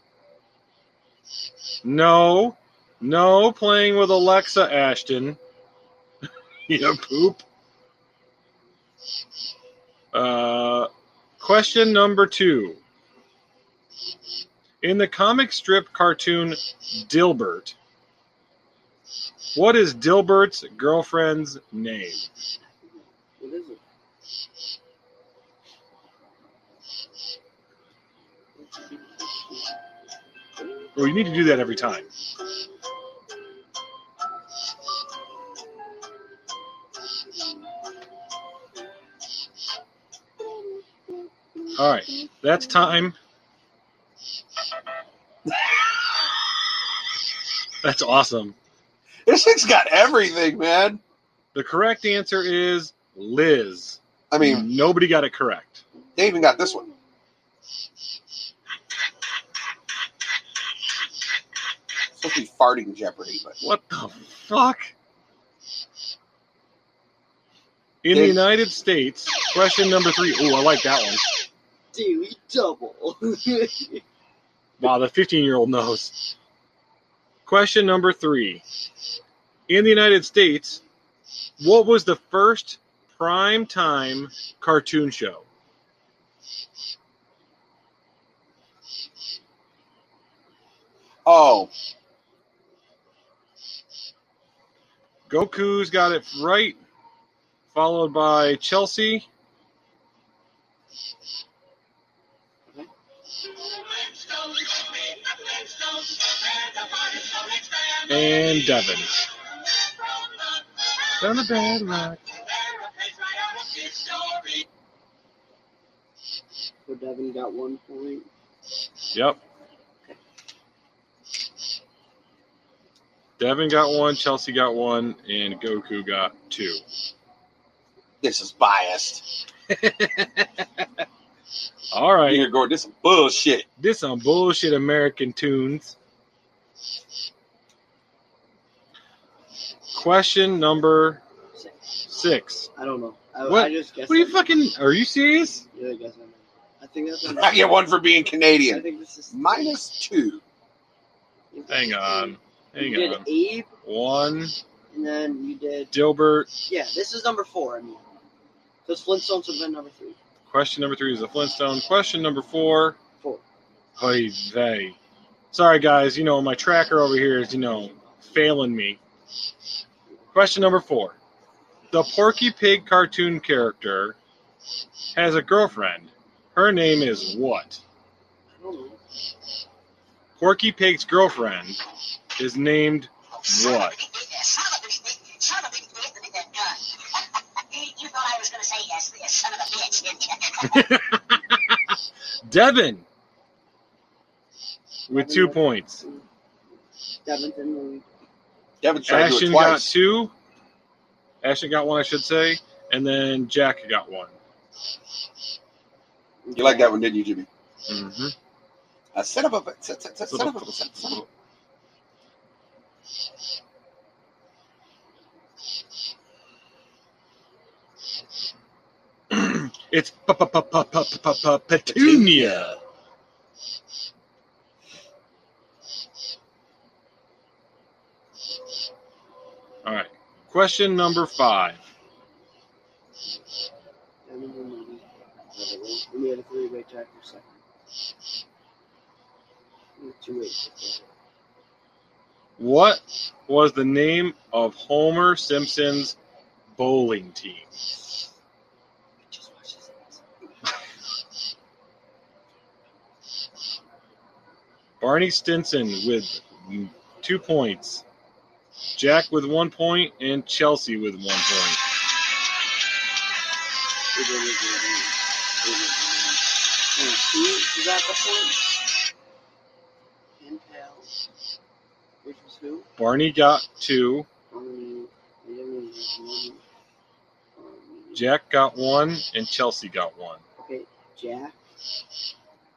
No, no playing with Alexa Ashton. you poop. Uh, question number two. In the comic strip cartoon Dilbert, what is Dilbert's girlfriend's name? "What is it?" Well, you need to do that every time. All right, that's time. That's awesome. This thing's got everything, man. The correct answer is Liz. I mean, nobody got it correct. they even got this one. supposed to be farting Jeopardy, but What the fuck? In the United States, question number three. Oh, I like that one. Daily double. Wow, the 15 year old knows. Question number three. In the United States, what was the first prime time cartoon show? oh, Goku's got it right, followed by Chelsea. And Devin. Down a bad rock. so Devin got one point. Yep. Devin got one, Chelsea got one, and Goku got two. this is biased. All Right. right. Here, going, this is bullshit. This on bullshit American tunes. Question number Six. six. I don't know. I, What? I just guessed. What are you fucking? Are you serious? Yeah, I guess I know. I think that's. I get one for being Canadian. I Canadian. think this is Minus two. Hang on. Hang you did. Abe, One. and then you did. Dilbert. Yeah, this is number four. I mean, because Flintstones would have been number three. Question number three is the Flintstone. Question number four. Four. Oy vey. Sorry, guys. You know, my tracker over here is, you know, failing me. Question number four. The Porky Pig cartoon character has a girlfriend. Her name is what? Porky Pig's girlfriend is named what? Devin with two points. In the lead. Devon's tried Ashton to do it twice. got two. Ashton got one, I should say, and then Jack got one. You like that one, didn't you, Jimmy? Mm-hmm. A set up a son set of a son son of a. It's p- p- p- p- p- p- p- petunia. Second. number five. What was the name of Homer Simpson's bowling team? Barney Stinson with two points. Jack with one point, and Chelsea with one point. Who at the point? And Pal. Which was who? Barney got two. We didn't really have one. Jack got one, and Chelsea got one. Okay, Jack.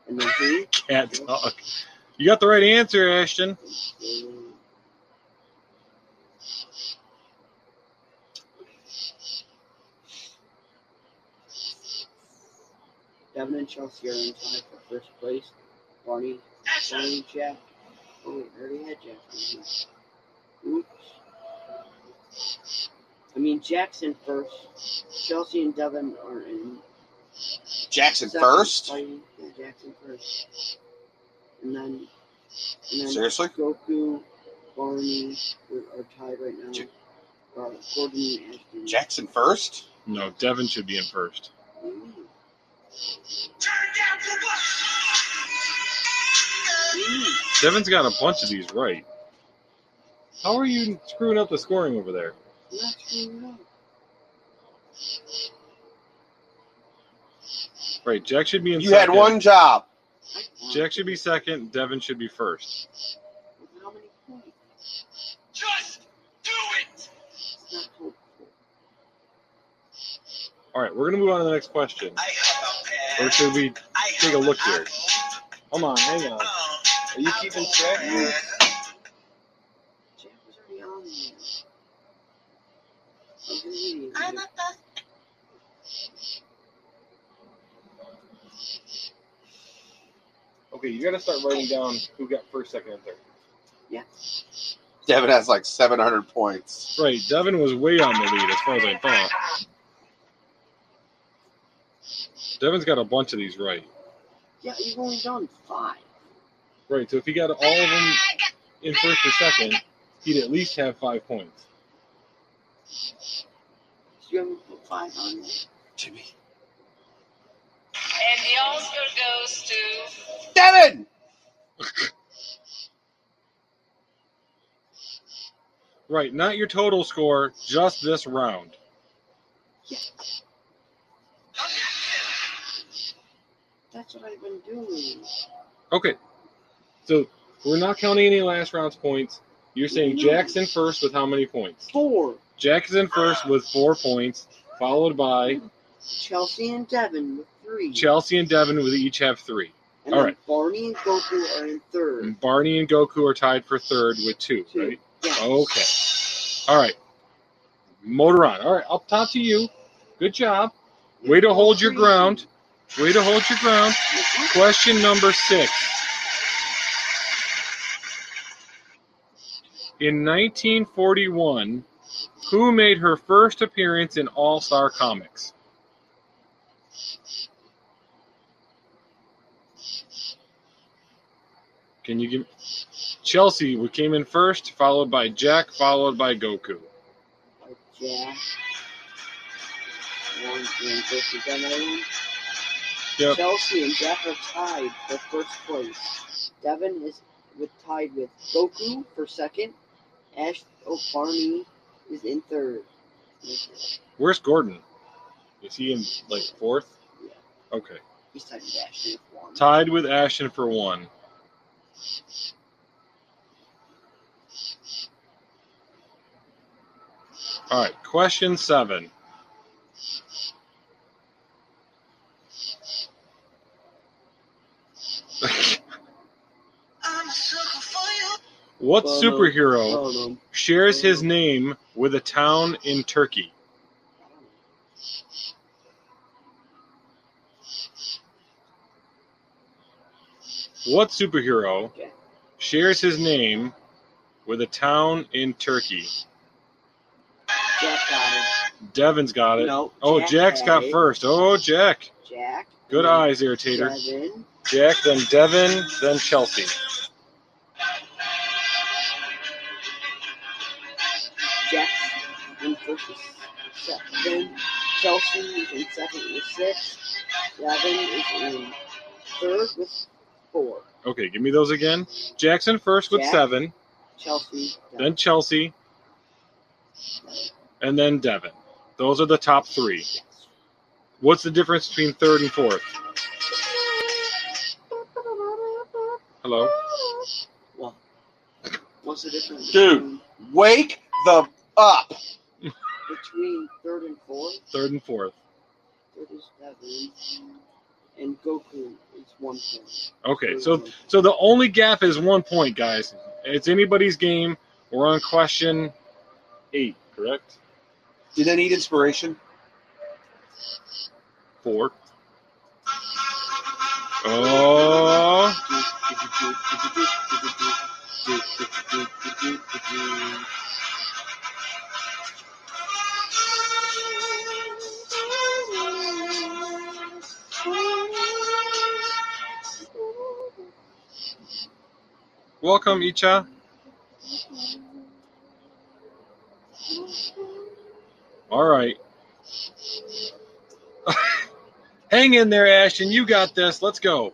And then who? Cat talk. You got the right answer, Ashton. Devin and Chelsea are in tie for first place. Barney, Barney, Jack. Oh wait, I already had Jack on here. Oops. I mean, Jackson first. Chelsea and Devin are in Jackson second first? fighting. Yeah, Jackson first. And then, and then Seriously? Goku, Barney are are tied right now. J- Uh, Gordon and Ashton. Jackson first? No, Devin should be in first. Ooh. Devin's got a bunch of these right. How are you screwing up the scoring over there? I'm not screwing it up. Right, Jack should be in You had second. one job. Jack should be second. Devin should be first. With How many points? Just do it! It's not hopeful. All right, we're gonna move on to the next question. I have a pen. Or should we take a look here? Come on, hang on. Are you keeping track? apple was already on here. I was an idiot. I'm not Okay, you got to start writing down who got first, second, and third. Yeah. Devin has like 700 points. Right, Devin was way on the lead as far as I thought. Devin's got a bunch of these right. Yeah, you've only done five. Right, so if he got all of them in first or second, he'd at least have five points. So you haven't put five on there. Jimmy. And the Oscar goes to Devin! Right, not your total score, just this round. That's what I've been doing. Okay, so we're not counting any last round's points. You're saying Jackson first with how many points? Four. Jackson first with four points, followed by Chelsea and Devin with three. Chelsea and Devin with each have three. and all right. Barney and Goku are in third. And Barney and Goku are tied for third with two, Two. right? Yeah. Okay. All right. Motor on. All right, up top to you. Good job. Way to hold your ground. Way to hold your ground. Question number six. In 1941, who made her first appearance in All Star Comics? Can you give Chelsea? We came in first, followed by Jack, followed by Goku. Jack. One, Yep. Chelsea and Jack are tied for first place. Devin is with tied with Goku for second. Ash Barney is in third. Where's Gordon? Is he in like fourth? Yeah. Okay. He's tied with Ashton with one. Tied with Ashton for one. All right, question seven. What Oh, no. superhero Oh, no. shares his name with a town in Turkey? What superhero shares his name with a town in Turkey? Jack got it. Devin's got it. No. oh, Jack Jack's got first. Oh, Jack. Jack. Good hmm. eyes, irritator. Devin. Jack, then Devin, then Chelsea. Chelsea is in second with six. Devin is in third with four. Okay, give me those again. Jackson first with Jack. seven, Chelsea. then Chelsea, and then Devin. Those are the top three. What's the difference between third and fourth? Hello? Well, what's the difference Dude. Wake the up! Between, between third and fourth? Third and fourth. Third is Devin, and Goku is one point. Okay, so so the only gap is one point, guys. It's anybody's game. We're on question eight, correct? Did I need inspiration? Four. Oh, welcome, Icha. All right. Hang in there, Ashton. You got this. Let's go.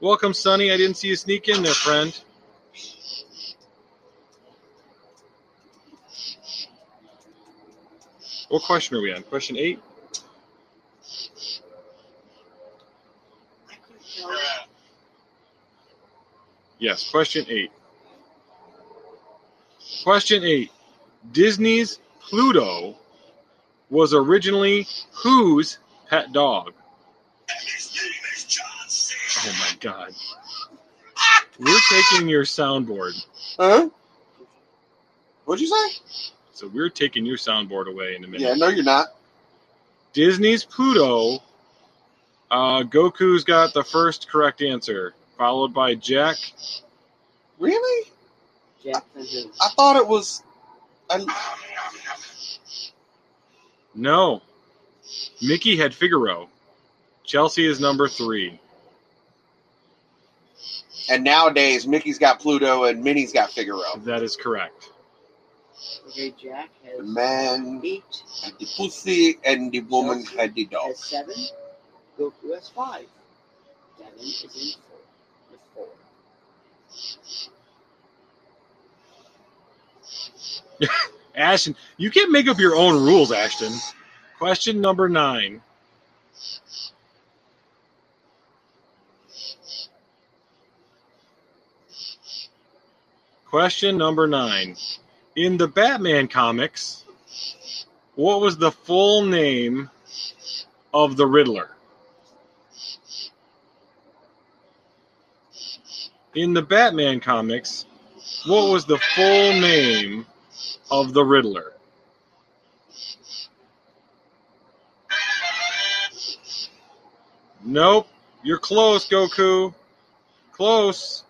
Welcome, Sonny. I didn't see you sneak in there, friend. What question are we on? Question eight? I couldn't tell. Yes, question eight. Question eight. Disney's Pluto was originally whose pet dog? Oh my god. We're taking your soundboard. Huh? What'd you say? So we're taking your soundboard away in a minute. Yeah, no, you're not. Disney's Pluto. Uh, Goku's got the first correct answer, followed by Jack. Really? Jack and who? I thought it was. I, No. Mickey had Figaro. Chelsea is number three. and nowadays, Mickey's got Pluto and Minnie's got Figaro. That is correct. Okay, Jack The has man eight, had the pussy and the woman had the dog. has seven. Goku has five. Devin is in four. Ashton, you can't make up your own rules, Ashton. Question number nine. Question number nine. In the Batman comics, what was the full name of the Riddler? In the Batman comics, what was the full name of the Riddler? Nope. You're close, Goku. Close.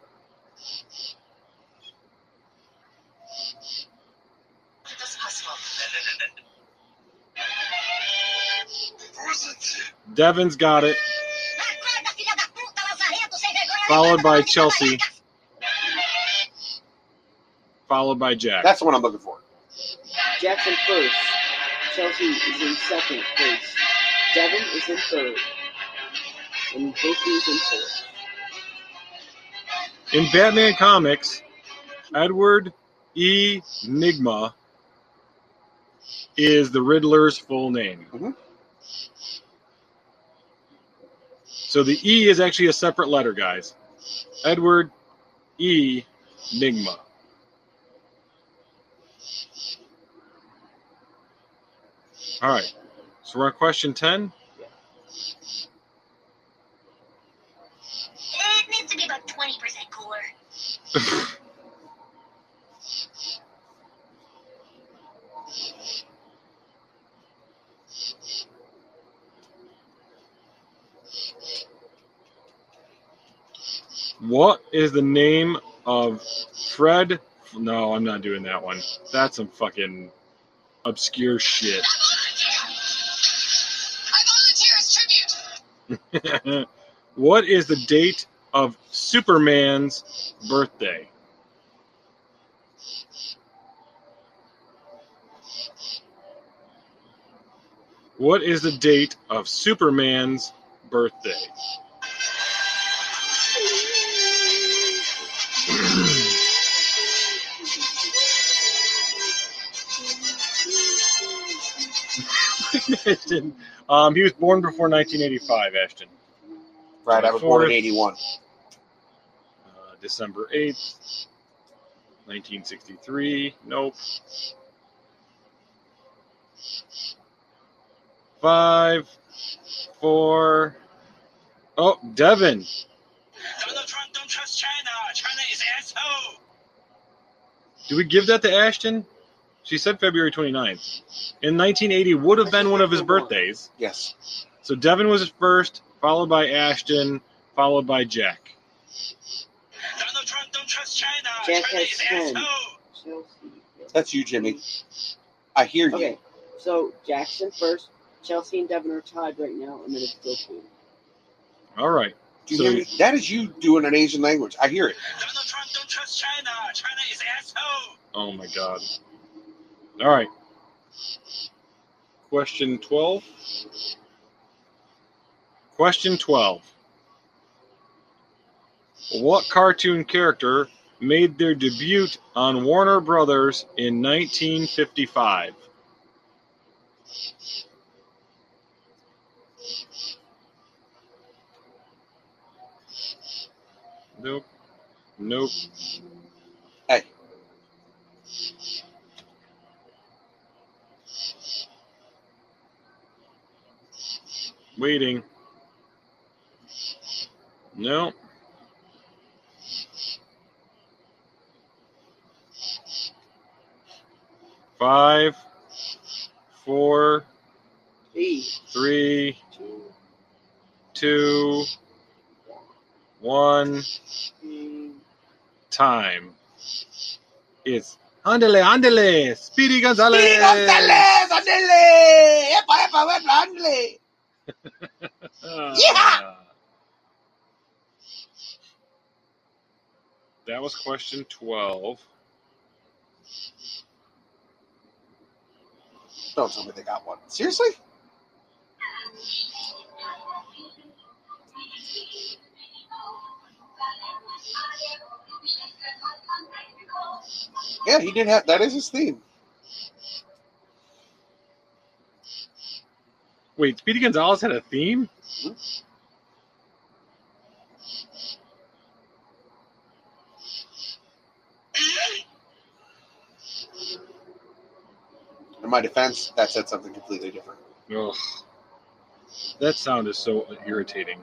Devin's got it, Followed by Chelsea. followed by Jack. That's the one I'm looking for. Jack's in first. Chelsea is in second place. Devin is in third. And Goku is in fourth. In Batman comics, Edward E. Nigma is the Riddler's full name. Mhm. So the E is actually a separate letter, guys. Edward E. Nigma. All right. So we're on question 10. It needs to be about 20% cooler. What is the name of Fred? No, I'm not doing that one. That's some fucking obscure shit. I volunteer as tribute. what is the date of Superman's birthday? What is the date of Superman's birthday? Ashton. Um, he was born before 1985, Ashton. Right, I was born in Fourth. 81. Uh, December 8th, 1963. Nope. Five, four. Oh, Devin. Donald Trump don't trust China. China is asshole. Do we give that to Ashton? She said February 29th. In 1980 would have been one of his birthdays. Yes. So Devin was first, followed by Ashton, followed by Jack. Donald Trump don't trust China. Jack China has is 10. asshole. Chelsea. That's you, Jimmy. I hear you. Okay, so Jackson first. Chelsea and Devin are tied right now, and then it's Goku. All right. Do you So- hear me? That is you doing an Asian language. I hear it. Donald Trump don't trust China. China is asshole. Oh my god. All right. Question 12. Question 12. What cartoon character made their debut on Warner Brothers in 1955? Nope. Nope. Hey. Waiting. No. Five, four, Three, three, two, one. Three. Time. It's Andele, Andele, Speedy Gonzales. Speedy González, ándele. Epa, epa, epa, ándele. Ah. Yeah. That was question 12. Don't tell me they got one. Seriously? Yeah, he did have. That is his theme. Wait, Speedy Gonzales had a theme? In my defense, that said something completely different. Ugh. That sound is so irritating.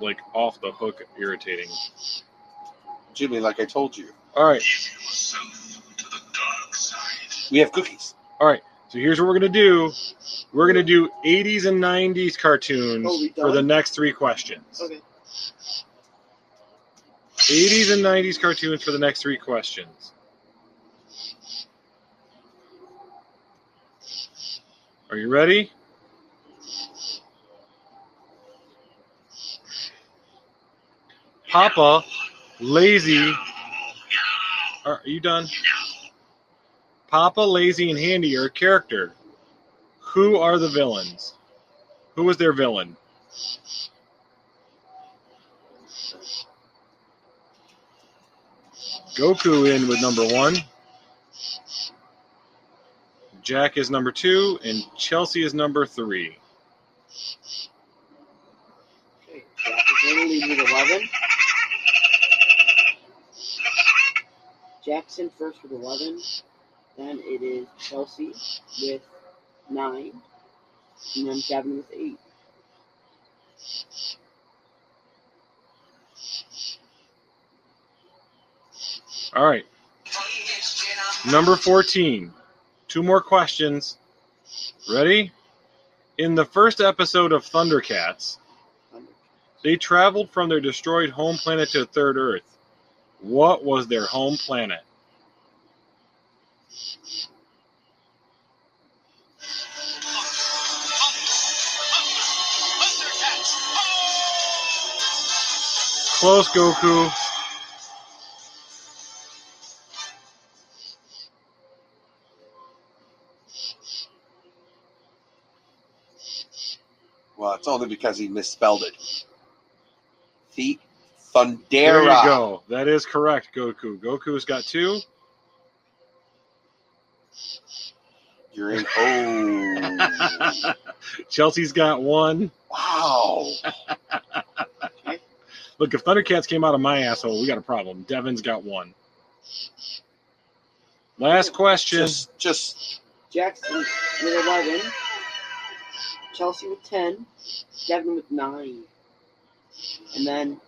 Like off the hook irritating. Jimmy, like I told you, All right, Give yourself to the dark side. we have cookies. All right. So here's what we're gonna do. We're gonna do 80s and 90s cartoons Oh, for the next three questions. Okay. 80s and 90s cartoons for the next three questions. Are you ready? Papa, Lazy. Are you done? Papa, Lazy, and Handy are a character. Who are the villains? Who was their villain? Goku in with number one. Jack is number two, and Chelsea is number three. Okay. Jack is going to lead with 11. Jackson first with 11. Then it is Chelsea with 9. And then Kevin with 8. All right. Number 14. Two more questions. Ready? In the first episode of Thundercats, they traveled from their destroyed home planet to Third Earth. What was their home planet? Close, Goku. Well, it's only because he misspelled it. The Thundera. There you go. That is correct, Goku. Goku's got two. You're in. Oh, Chelsea's got one. wow. Look, if Thundercats came out of my asshole, we got a problem. Devin's got one. Last question. Just, just Jackson with 11. Chelsea with 10. Devin with 9. And then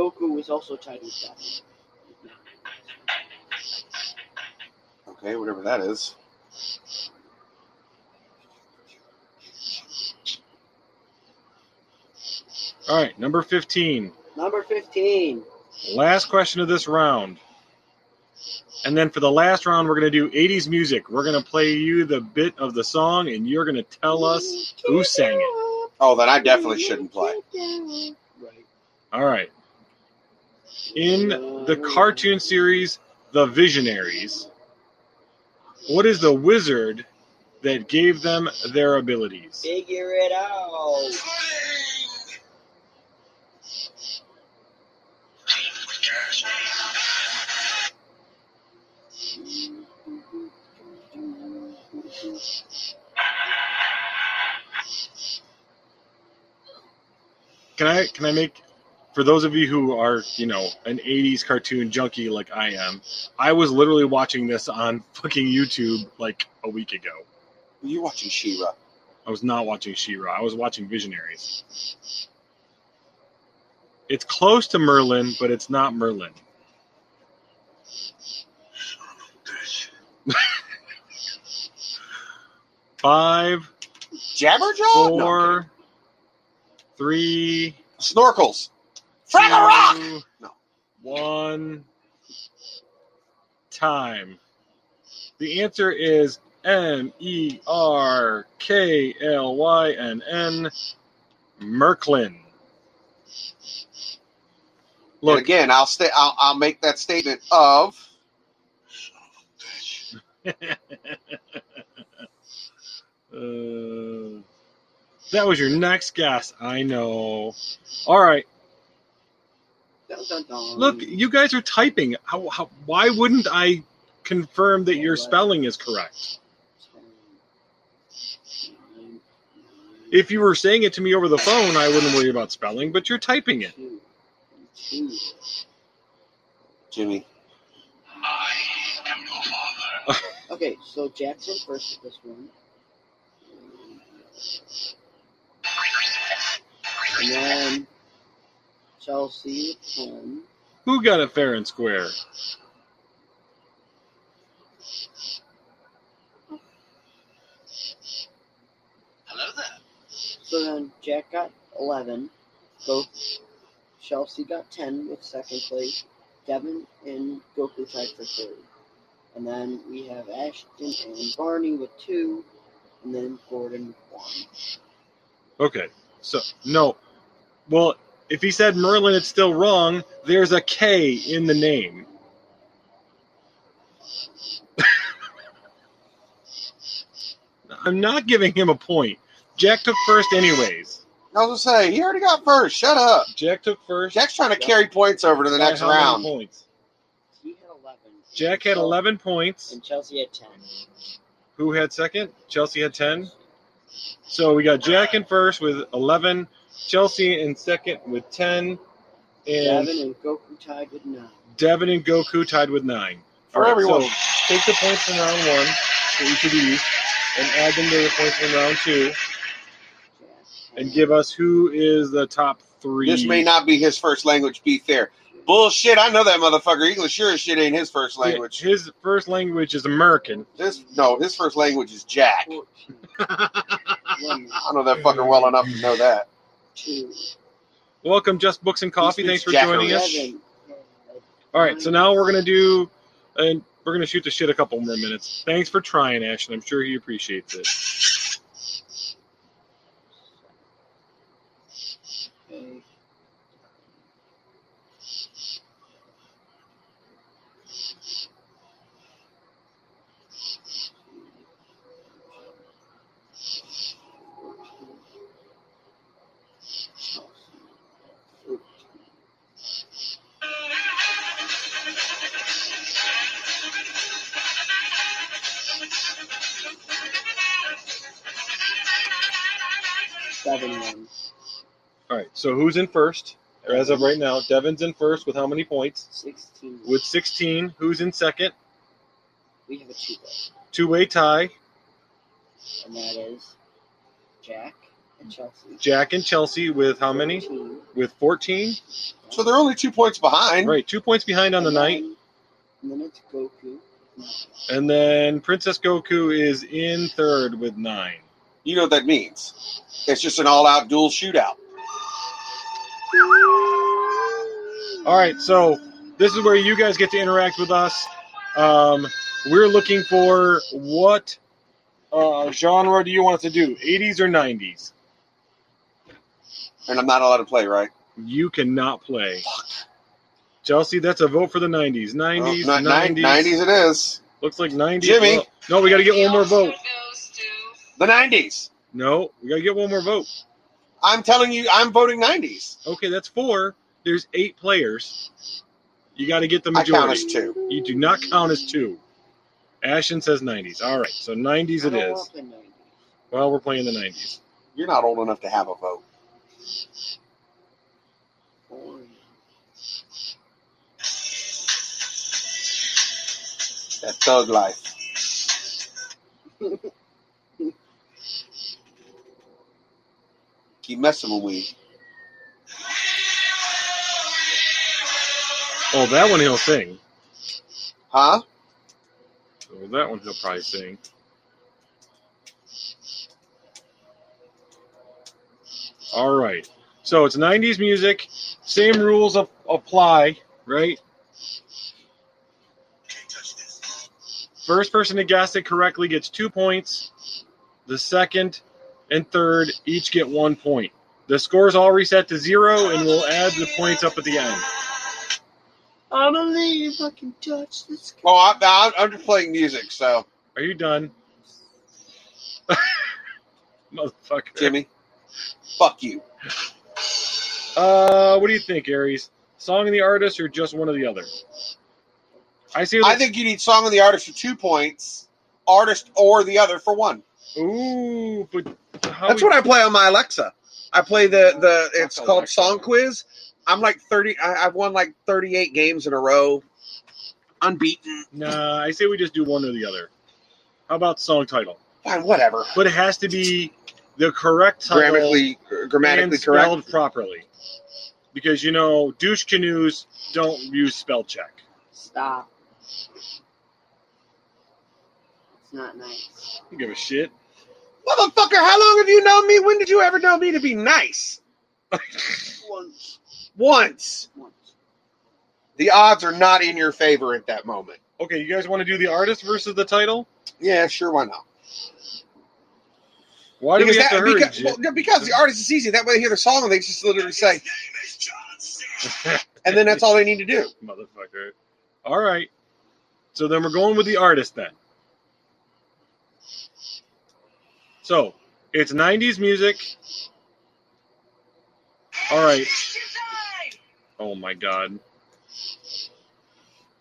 Goku was also tied with 7. okay, whatever that is. All right, number 15. Number 15. Last question of this round. And then for the last round, we're going to do 80s music. We're going to play you the bit of the song, and you're going to tell us who sang it. Oh, then I definitely shouldn't play. Right. All right. In the cartoon series The Visionaries, what is the wizard that gave them their abilities? Figure it out. Can I can I make for those of you who are, you know, an 80s cartoon junkie like I am, I was literally watching this on fucking YouTube like a week ago. Were you watching She-Ra? I was not watching She-Ra. I was watching Visionaries. It's close to Merlin, but it's not Merlin. Five. Jabberjaw? Four. No, three. Snorkels. Fraggle Rock! No. one. Time. The answer is M E R K L Y N N. Merklynn. And Look, again, I'll stay. I'll, I'll make that statement of Uh, that was your next guess. I know. All right. Dun, dun, dun. Look, you guys are typing. How, how, why wouldn't I confirm that your spelling is correct? If you were saying it to me over the phone, I wouldn't worry about spelling, but you're typing it. Two, two. Jimmy. I am your father. Okay, so Jackson first with this one. And then Chelsea with 10. Who got it fair and square? Hello there. So then Jack got 11. Go. Chelsea got 10 with second place. Devin and Goku tied for third. And then we have Ashton and Barney with two. And then Gordon with one. Okay. So, no. Well, if he said Merlin, it's still wrong. There's a K in the name. I'm not giving him a point. Jack took first, anyways. I was gonna say he already got first. Shut up. Jack took first. Jack's trying to carry points over to the next how many round. Points. He had 11. Jack had 11 points. And Chelsea had 10. Who had second? Chelsea had 10. So we got Jack in first with 11, Chelsea in second with 10, and Devin and Goku tied with 9. Devin and Goku tied with 9. For All right, everyone. So take the points from round one for each of these and add them to the points from round two and give us who is the top three. This may not be his first language. Be fair. Bullshit. I know that motherfucker. English sure as shit ain't his first language. His first language is American. This no, his first language is Jack. I know that fucker well enough to know that. Two, Welcome, Just Books and Coffee. Thanks for joining us. All right, so now we're gonna do, and we're gonna shoot the shit a couple more minutes. Thanks for trying, Ashton. I'm sure he appreciates it. So who's in first? As of right now, Devin's in first with how many points? Sixteen. With 16. Who's in second? we have a two way, Two-way tie. and that is Jack and Chelsea. Jack and Chelsea with how many? With 14. So they're only two points behind. Right, two points behind on the And night. then- And then it's Goku. And then Princess Goku is in third with nine. You know what that means? It's just an all-out dual shootout. All right, so this is where you guys get to interact with us. Um, we're looking for what uh, genre do you want us to do? 80s or 90s? And I'm not allowed to play, right? You cannot play. Chelsea, that's a vote for the 90s. 90s, Well, ni- 90s. 90s it is. Looks like 90s. Jimmy. Well, no, we got to get one more vote. The 90s. No, we got to get one more vote. I'm telling you, I'm voting 90s. Okay, that's four. There's eight players. You got to get the majority. I count as two. You do not count as two. Ashton says 90s. All right, so 90s I it don't is. want the 90s. Well, we're playing the 90s. You're not old enough to have a vote. Boring. That thug life. keep messing with me. Oh, that one he'll sing. Huh? Well, that one he'll probably sing. All right. So it's 90s music. Same rules ap- apply, right? First person to guess it correctly gets two points. The second and third each get one point. The scores all reset to zero, and we'll add the points up at the end. I believe I can touch this. Oh, I, I, I'm just playing music, so Are you done? Motherfucker. Jimmy, fuck you. Uh, what do you think, Aries? Song of the artist or just one or the other? I see. I think you need song of the artist for two points, artist or the other for one. Ooh, but how That's we- what I play on my Alexa. I play the oh, the it's Fuck called Song Quiz. I'm like thirty. I, I've won like thirty eight games in a row, unbeaten. Nah, I say we just do one or the other. How about song title? Fine, whatever. But it has to be the correct title Grammatically, uh, grammatically and correct. spelled properly. Because you know, douche canoes don't use spell check. Stop. It's not nice. I don't give a shit. Motherfucker, how long have you known me? When did you ever know me to be nice? Once. Once. Once. The odds are not in your favor at that moment. Okay, you guys want to do the artist versus the title? Yeah, sure, why not? Why do we have that, to hurry? because, well, because the artist is easy. That way they hear the song and they just literally say, and then that's all they need to do. Motherfucker. All right. So then we're going with the artist then. So it's 90s music. All right. Oh my God.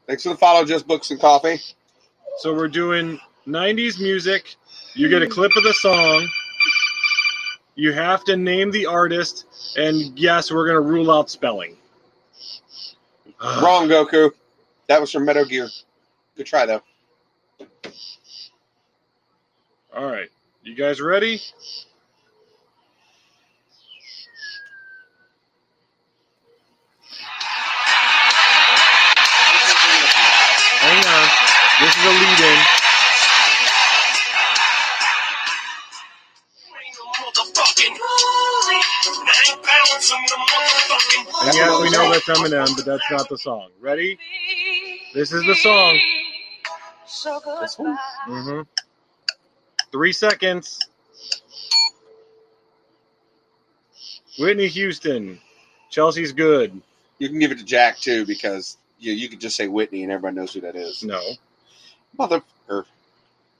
Thanks for the follow, just books and coffee. So we're doing 90s music. You get a clip of the song. You have to name the artist. And yes, we're going to rule out spelling. Wrong, Goku. That was from Metal Gear. Good try though. All right. You guys ready? Hang on. This is a lead in. And yes, we know that's Eminem, but that's not the song. Ready? This is the song. One? Mm-hmm. Three seconds. Whitney Houston. Chelsea's good. You can give it to Jack too because you you could just say Whitney and everybody knows who that is. No. Mother. Or,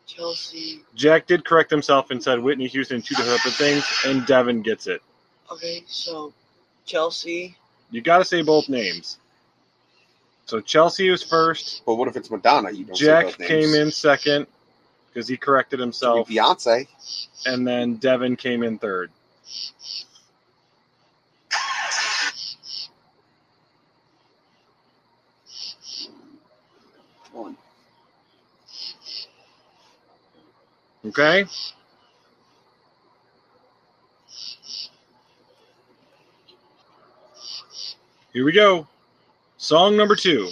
Chelsea. Jack did correct himself and said Whitney Houston, two different things, and Devin gets it. Okay, so Chelsea. You got to say both names. So Chelsea was first. but what if it's Madonna? You don't say Jack both names. came in second because he corrected himself, be Beyonce. and then Devin came in third. One. Okay. Here we go. Song number two.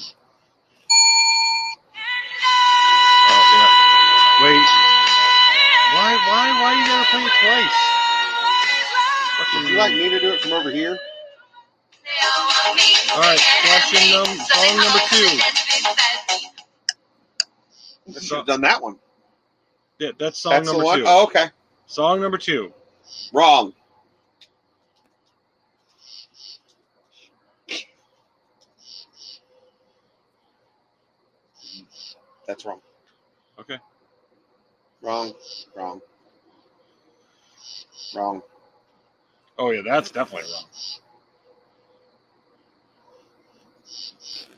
Why, why you gotta play it twice? Would you like me to do it from over here? All right, question num- song number two. You should have done that one. Yeah, that's song That's number one. two. Oh, okay. Song number two. Wrong. That's wrong. Okay. Wrong. Wrong. Wrong. Oh yeah, that's definitely wrong.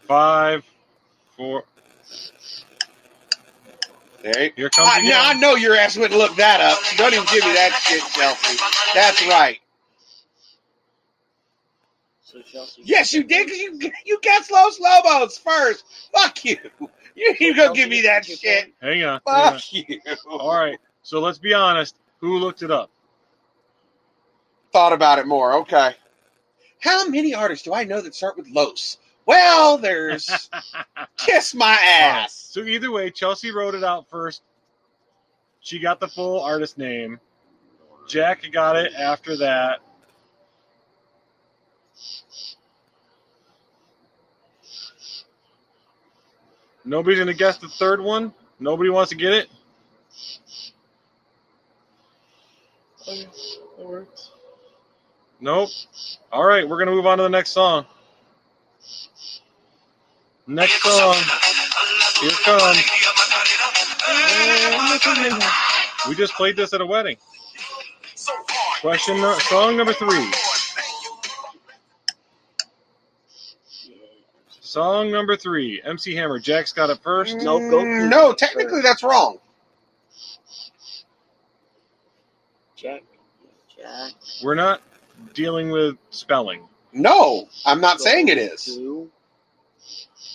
Five, four. There. Here comes I, again. now I know your ass wouldn't look that up. Don't even give me that shit, Chelsea. That's right. So Chelsea. Yes, you did because you you guessed Los Lobos first. Fuck you. You you gonna give me that shit. Hang on. hang on. Fuck you. All right. So let's be honest. Who looked it up? Thought about it more. Okay. How many artists do I know that start with Los? Well, there's kiss my All right. ass. So either way, Chelsea wrote it out first. She got the full artist name. Jack got it after that. Nobody's gonna guess the third one. Nobody wants to get it. Okay, that works. Nope. All right, we're gonna move on to the next song. Next song. Here it comes. We just played this at a wedding. Question no- song number three. Song number three. MC Hammer. Jack's got it first. No, Goku. Mm, No, technically that's wrong. Jack. Jack. We're not dealing with spelling. No, I'm not saying it is. Goku.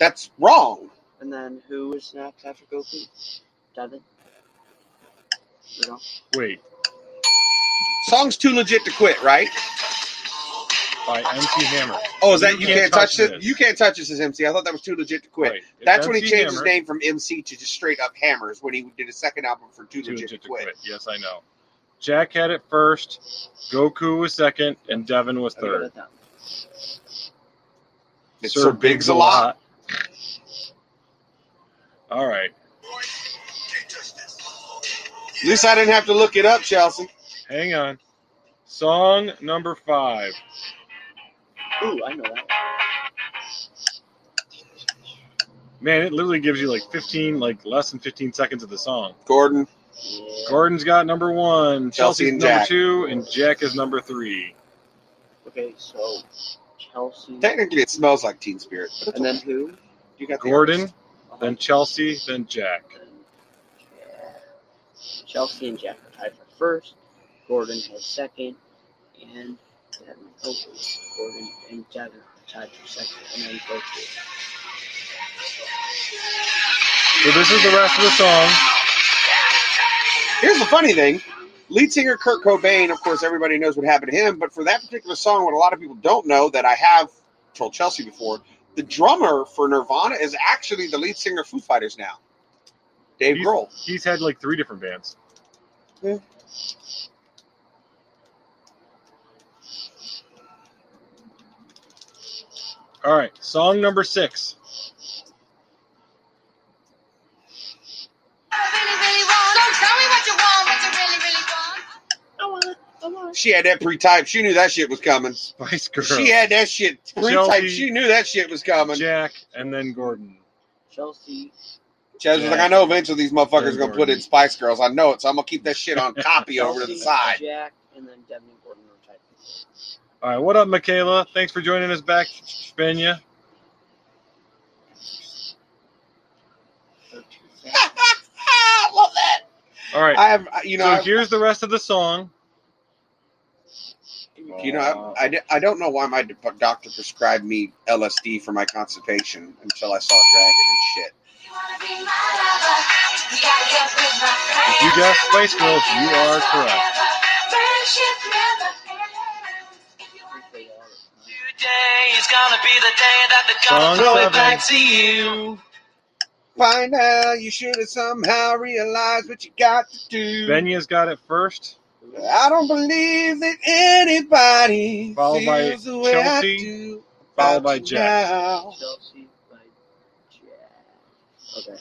That's wrong. And then who is next after Goku? Devin. You know? Wait. Song's too legit to quit, right? By MC Hammer. Oh, is that you, can't can't, touch touch it? this. You can't touch this as MC. I thought that was too legit to quit. Right. It's That's when he MC changed his name from MC to just straight up Hammers when he did his second album for Too, Too Legit, legit to to Quit. quit. Yes, I know. Jack had it first. Goku was second, and Devin was third. it. It's Sir Biggs a lot. All right. At least I didn't have to look it up, Chelsea. Hang on. Song number five. Ooh, I know that. one. Man, it literally gives you like 15, like less than 15 seconds of the song. Gordon. Yeah. Gordon's got number one, Chelsea Chelsea's and number Jack. two, and Jack is number three. Okay, so Chelsea. Technically, it smells like Teen Spirit. but it's And then who? you got the Gordon, artist. then Chelsea, then Jack. Then Chelsea and Jack are tied for first. Gordon has second, and Devin. Oh, Gordon and Devin are tied for second, and then Goku. So this is the rest of the song. Here's the funny thing. Lead singer Kurt Cobain, of course, everybody knows what happened to him, but for that particular song, what a lot of people don't know that I have told Chelsea before, the drummer for Nirvana is actually the lead singer of Foo Fighters now, Dave He's- Grohl. He's had like three different bands. Yeah. All right, song number six. She had that pre-typed. She knew that shit was coming. Spice Girl. She had that shit pre-typed. Chelsea. She knew that shit was coming. Jack, and then Gordon. Chelsea. Chaz was like, I know eventually these motherfuckers are gonna put in Spice Girls. I know it, so I'm gonna keep that shit on copy over to the side. Jack, and then Devin Gordon are tied for first. All right, what up, Michaela? Thanks for joining us back, Spenya. So two fast. I love that. All right, I have, you know, so I- here's the rest of the song. You know, I, I, I don't know why my doctor prescribed me LSD for my constipation until I saw Dragon and shit. If you guessed Spice Girls, you are correct. They are. Today is gonna be the day that they're Song gonna throw it back to you. By now, you should have somehow realized what you got to do. Benya's got it first. I don't believe that anybody Followed by feels the way Chelsea, I do followed by Jack. now. Chelsea by Jack. Okay.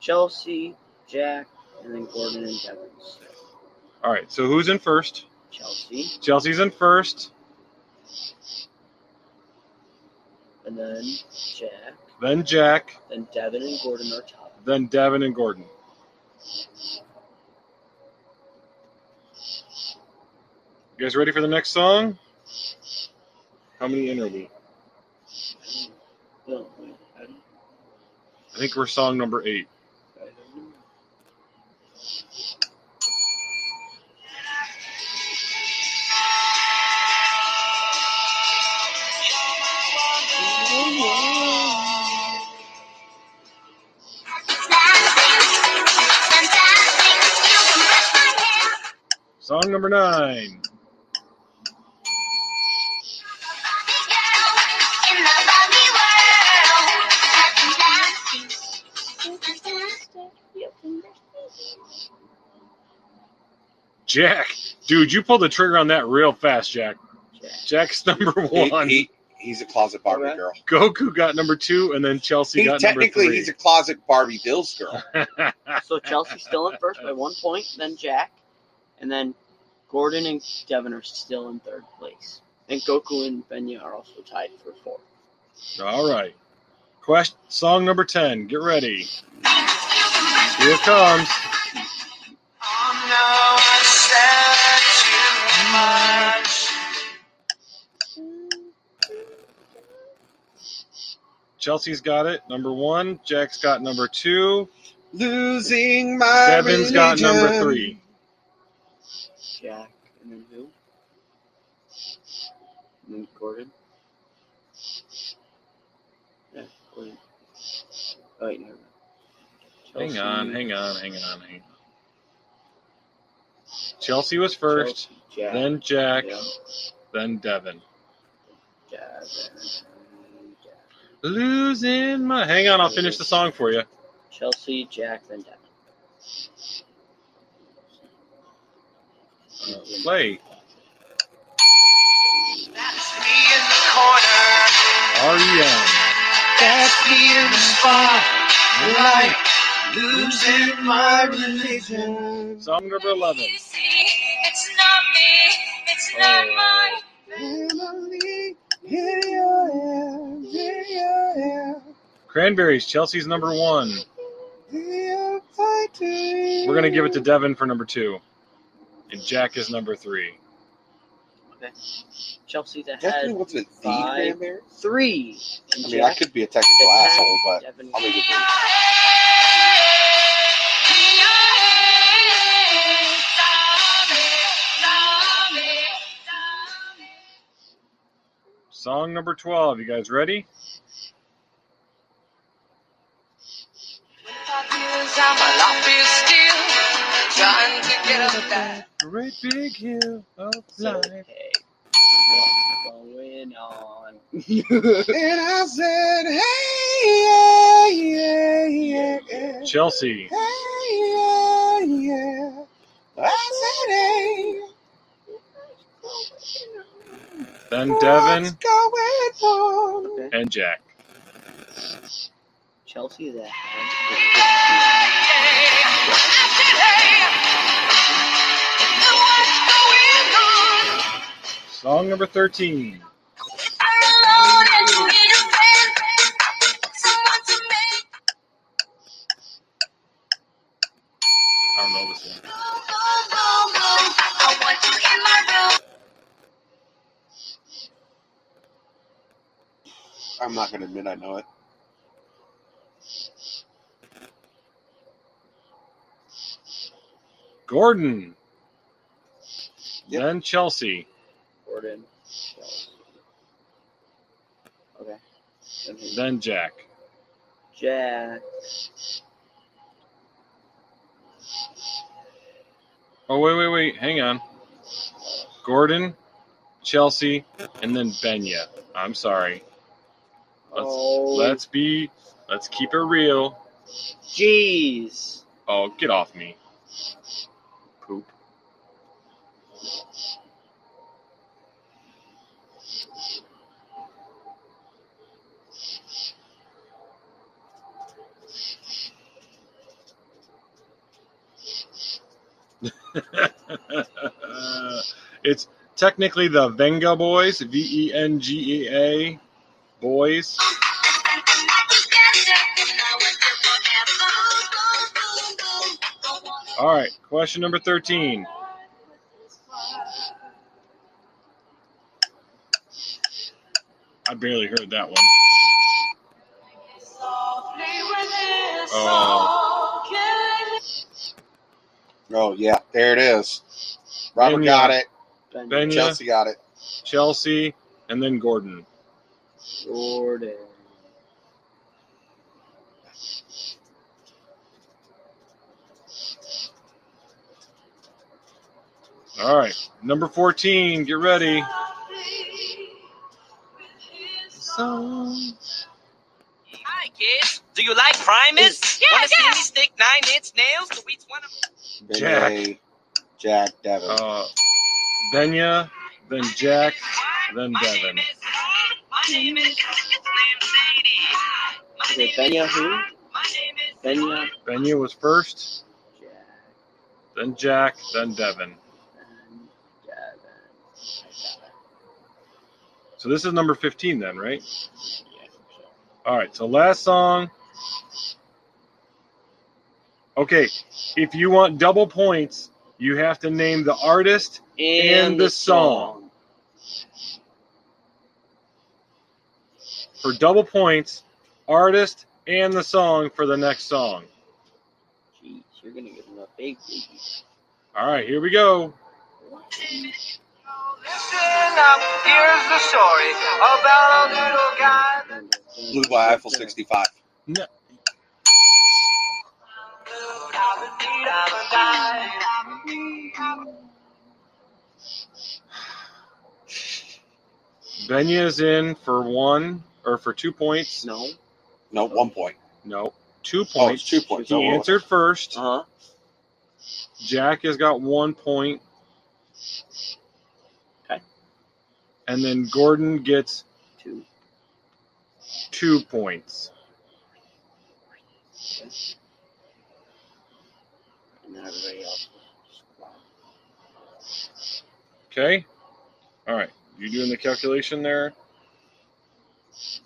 Chelsea, Jack, and then Gordon and Devin. All right, so who's in first? Chelsea, Chelsea's in first, and then Jack, then Jack, then Devin and Gordon are top. then Devin and Gordon. You guys ready for the next song? How many in are we? No, wait, I don't, I think we're song number eight. Number nine. Jack. Dude, you pulled the trigger on that real fast, Jack. Jack. Jack's number one. he, He's a closet Barbie girl. Goku got number two, and then Chelsea He, got number technically, he's a closet Barbie Bills girl. So Chelsea's still in first by one point, then Jack, and then Gordon and Devin are still in third place. And Goku and Benya are also tied for fourth. All right. Question song number ten. Get ready. Here it comes. Chelsea's got it. Number one. Jack's got number two. Losing my Devin's got number three. Jack, and then who? And then Gordon. Yeah, Gordon. Oh wait, never mind. Hang on, hang on, hang on, hang on. Chelsea was first, Chelsea, Jack, then Jack, yeah, then Devin. Jack. Losing my. Hang on, I'll finish the song for you. Chelsea, Jack, then Devin. Play. That's me in the corner. REM. That's me in the spotlight. Losing my religion. Song number 11. It's not me, it's not mine. Here you am, here you am, Cranberries, Chelsea's number one. We're going to give it to Devin for number two. And Jack is number three. Okay. Chelsea's ahead. Definitely wasn't the Five. cranberry. Three. And I mean, I could be a technical at asshole, but Devin I'll make it. Song number 12. You guys ready? That. Great big hill of So, life. what's going on? And I said, hey, yeah, yeah, yeah, yeah. Chelsea. Hey, yeah, yeah. I said, hey. Then Devin What's going on? Okay. and Jack. Chelsea is in my room. I'm not going to admit I know it. Gordon. Yep. Then Chelsea. Gordon. Chelsea. Okay. Then who? Then Jack. Jack. Oh, wait, wait, wait. Hang on. Gordon, Chelsea, and then Benya. I'm sorry. Let's, oh, let's be, let's keep it real. Jeez. Oh, get off me. it's technically the Venga Boys, V E N G E A Boys. All right, question number 13. I barely heard that one. Oh, Oh, yeah, there it is. Robert Benya. got it. Ben Benya. Chelsea got it. Chelsea, and then Gordon. Gordon. All right, number 14, get ready. Hi, kids. Do you like Primus? Yeah, Wanna yeah. see me stick nine-inch nails to each one of Jack. Benya, Jack, Devin. Uh, Benya, then Jack, then My Devin. name is- my name is Is it Benya who? My name is Benya, Benya was first, Jack, then Jack, then Devin. and Devin. I got it. So this is number 15 then, right? Yeah, I think so. All right, so last song. Okay, if you want double points, you have to name the artist And the song. for double points, artist and the song for the next song. Jeez, you're gonna give him a big biggie. All right, here we go. Listen up, here's the story about a little guy. Blue by Eiffel 65. Benya's in for one or for two points. No. No, one point. No, two Oh, it's points. two points. He Oh, answered first. Uh huh. Jack has got one point. Okay. And then Gordon gets Two. two points. And then everybody else. Okay. All right. You doing the calculation there?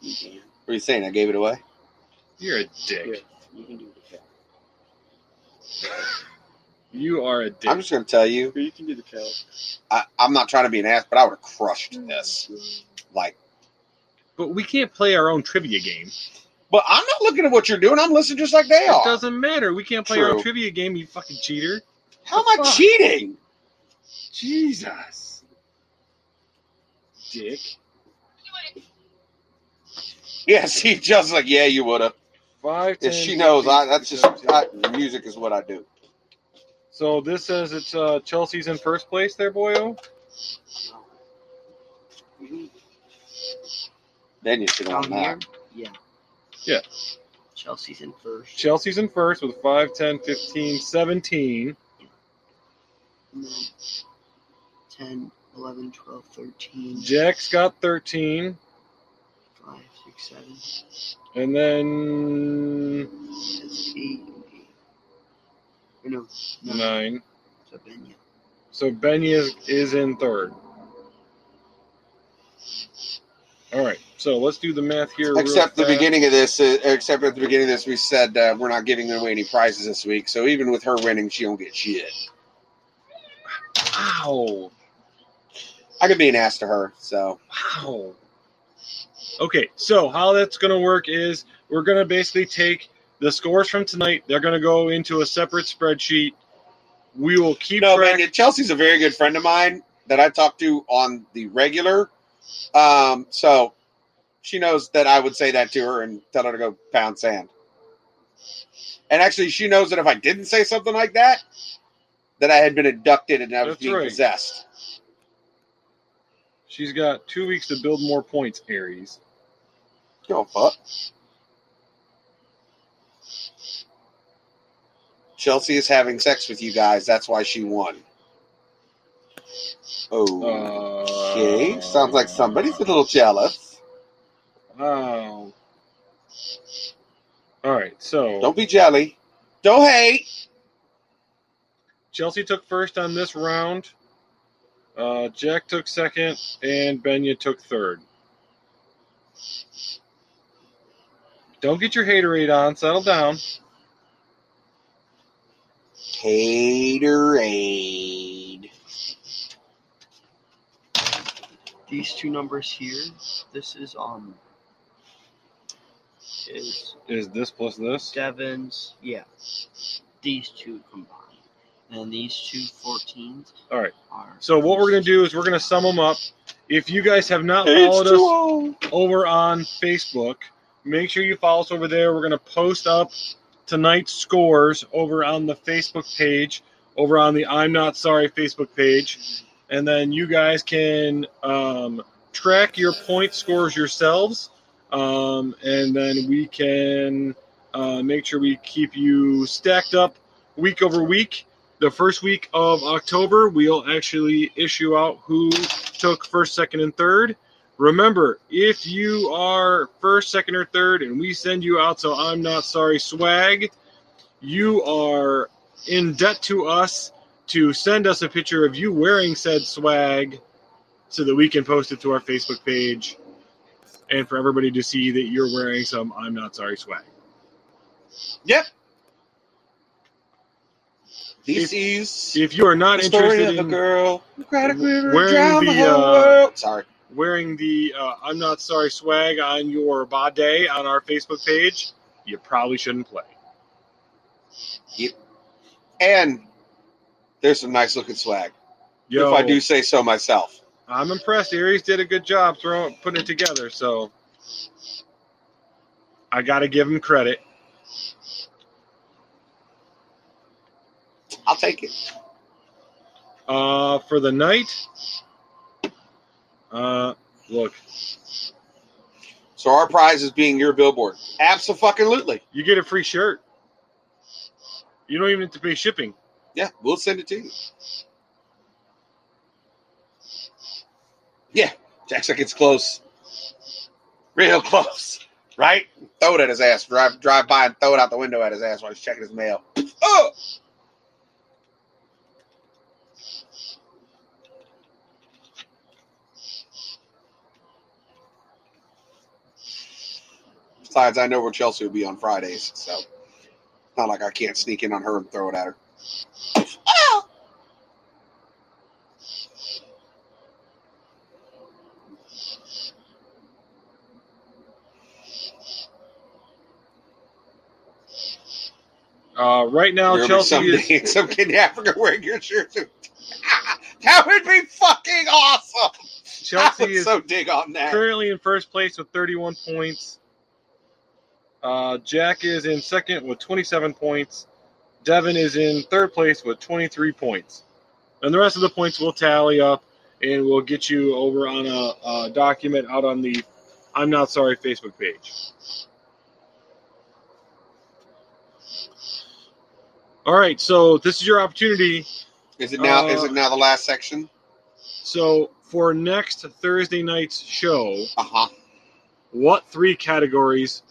You can. What are you saying? I gave it away? You're a dick. Here, you can do the count. You are a dick. I'm just going to tell you, You can do the count. I, I'm not trying to be an ass, but I would have crushed oh this. Like, but we can't play our own trivia game. But I'm not looking at what you're doing. I'm listening just like they It are. It doesn't matter. We can't play our own trivia game, you fucking cheater. How am I Fuck. cheating? Jesus. Dick. Yeah, see, just like, yeah, you would have. Five, If she knows, I, that's just, I, music is what I do. So this says it's uh, Chelsea's in first place there, boyo. You Then you should down on that. Yeah. Yeah. Chelsea's in first. Chelsea's in first with 5, 10, 15, 17. And then 10, 11, 12, 13, Jack's got 13. 5, 6, 7, And then that's 8. Or no, 9. 9. So Benya. So Benny is, is in third. All right. So let's do the math here. Except the beginning of this, uh, except at the beginning of this, we said uh, we're not giving away any prizes this week. So even with her winning, she don't get shit. Wow. I could be an ass to her. So Wow. Okay, so how that's going to work is we're going to basically take the scores from tonight. They're going to go into a separate spreadsheet. We will keep no, track. man. Chelsea's a very good friend of mine that I talk to on the regular. Um, so she knows that I would say that to her and tell her to go pound sand. And actually, she knows that if I didn't say something like that, that I had been abducted and I was That's being right. possessed. She's got two weeks to build more points, Aries. Go fuck. Chelsea is having sex with you guys. That's why she won. Okay. Uh, Sounds like somebody's a little jealous. Wow. All right, so Don't be jelly. Don't hate. Chelsea took first on this round. Uh, Jack took second, and Benya took third. Don't get your haterade on. Settle down. Haterade. These two numbers here, this is um is Is this plus this? Devon's yeah. These two combined. And these two 14s All right. are So what we're gonna do is we're gonna sum them up. If you guys have not followed us H2O. over on Facebook, make sure you follow us over there. We're gonna post up tonight's scores over on the Facebook page, over on the I'm Not Sorry Facebook page, and then you guys can um, track your point scores yourselves, um, and then we can uh, make sure we keep you stacked up week over week. The first week of October, we'll actually issue out who took first, second, and third. Remember, if you are first, second, or third, and we send you out so I'm not sorry swag, you are in debt to us to send us a picture of you wearing said swag so that we can post it to our Facebook page and for everybody to see that you're wearing some I'm not sorry swag. Yep. This is If you are not the story interested of a in girl a river wearing the, the, whole uh, world. Sorry. wearing the uh, I'm not sorry swag on your body on our Facebook page, you probably shouldn't play. Yep. And there's some nice looking swag. Yo, If I do say so myself. I'm impressed. Aries did a good job throwing putting it together, so I got to give him credit. I'll take it. Uh, for the night, uh, look, So our prize is being your billboard. Absolutely. you get a free shirt. You don't even have to pay shipping. Yeah, we'll send it to you. Yeah, Jackson gets close. Real close. Right? Throw it at his ass. Drive drive by and throw it out the window at his ass while he's checking his mail. Oh! Besides, I know where Chelsea will be on Fridays, so not like I can't sneak in on her and throw it at her. Uh, right now, Chelsea some, is day some kid in Africa wearing your shirt. that would be fucking awesome. Chelsea is so dig on that. currently in first place with 31 points. Uh, Jack is in second with 27 points. Devin is in third place with 23 points. And the rest of the points will tally up and we'll get you over on a, a document out on the I'm Not Sorry Facebook page. All right, so this is your opportunity. Is it now? Uh, is it now the last section? So for next Thursday night's show, Uh huh. what three categories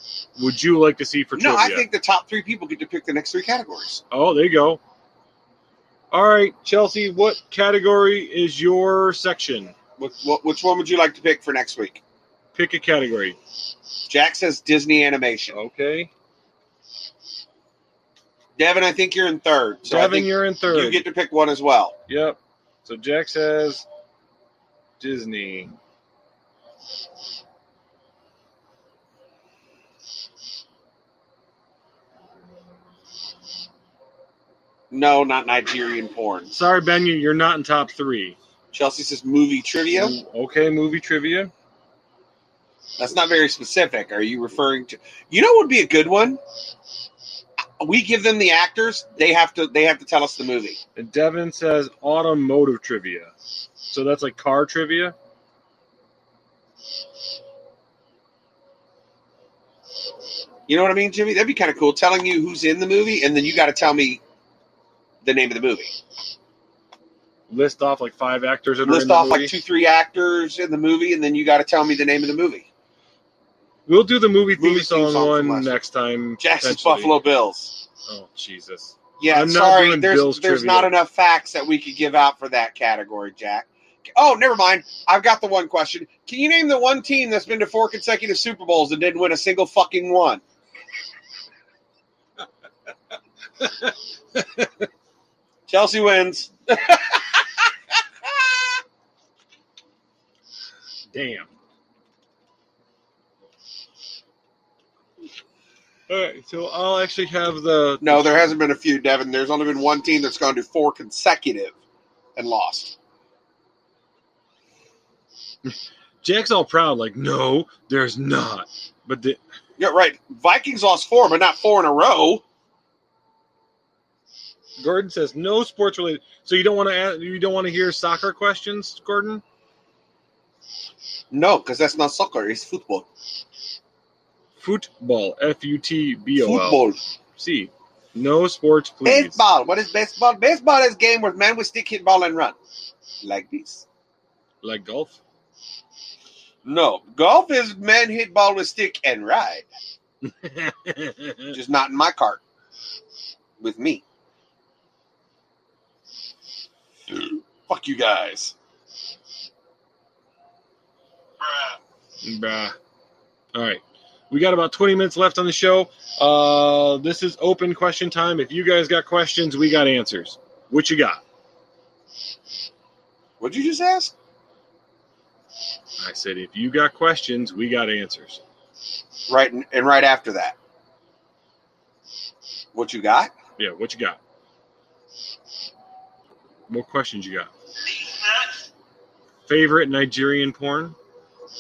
would you like to see for No, trivia? I think the top three people get to pick the next three categories. Oh, there you go. All right, Chelsea, what category is your section? What, what, which one would you like to pick for next week? Pick a category. Jack says Disney animation. Okay. Devin, I think you're in third. So Devin, you're in third. you get to pick one as well. Yep. So Jack says Disney. No, not Nigerian porn. Sorry, Ben, you- you're not in top three. Chelsea says movie trivia. Mm, okay, movie trivia. That's not very specific. Are you referring to? You know, what would be a good one. We give them the actors. They have to. They have to tell us the movie. And Devin says automotive trivia. So that's like car trivia. You know what I mean, Jimmy? That'd be kind of cool. Telling you who's in the movie, and then you got to tell me the name of the movie. List off like five actors that are in List off like two, three actors in the movie, and then you got to tell me the name of the movie. We'll do the movie theme Movie song, song one next time. Jackson's. Buffalo Bills. Oh Jesus! Yeah, I'm not sorry. doing There's Bills there's trivia. not enough facts that we could give out for that category, Jack. Oh, never mind. I've got the one question. Can you name the one team that's been to four consecutive Super Bowls and didn't win a single fucking one? Chelsea wins. Damn. All right, so I'll actually have the No, there hasn't been a few, Devin. There's only been one team that's gone to four consecutive and lost. Jack's all proud, like, no, there's not. But the, Yeah, right. Vikings lost four, but not four in a row. Gordon says no sports related. So you don't want to ask, you don't want to hear soccer questions, Gordon? No, because that's not soccer. It's football. Football, F U T B O L. Football. C. No sports, please. Baseball. What is baseball? Baseball is game where men with stick hit ball and run. Like this. Like golf. No, golf is men hit ball with stick and ride. Just not in my cart. With me. Fuck you guys. Bruh. All right. We got about 20 minutes left on the show. Uh, this is open question time. If you guys got questions, we got answers. What you got? What'd you just ask? I said, if you got questions, we got answers. Right, and and right after that. What you got? Yeah, what you got? What questions you got? Favorite Nigerian porn?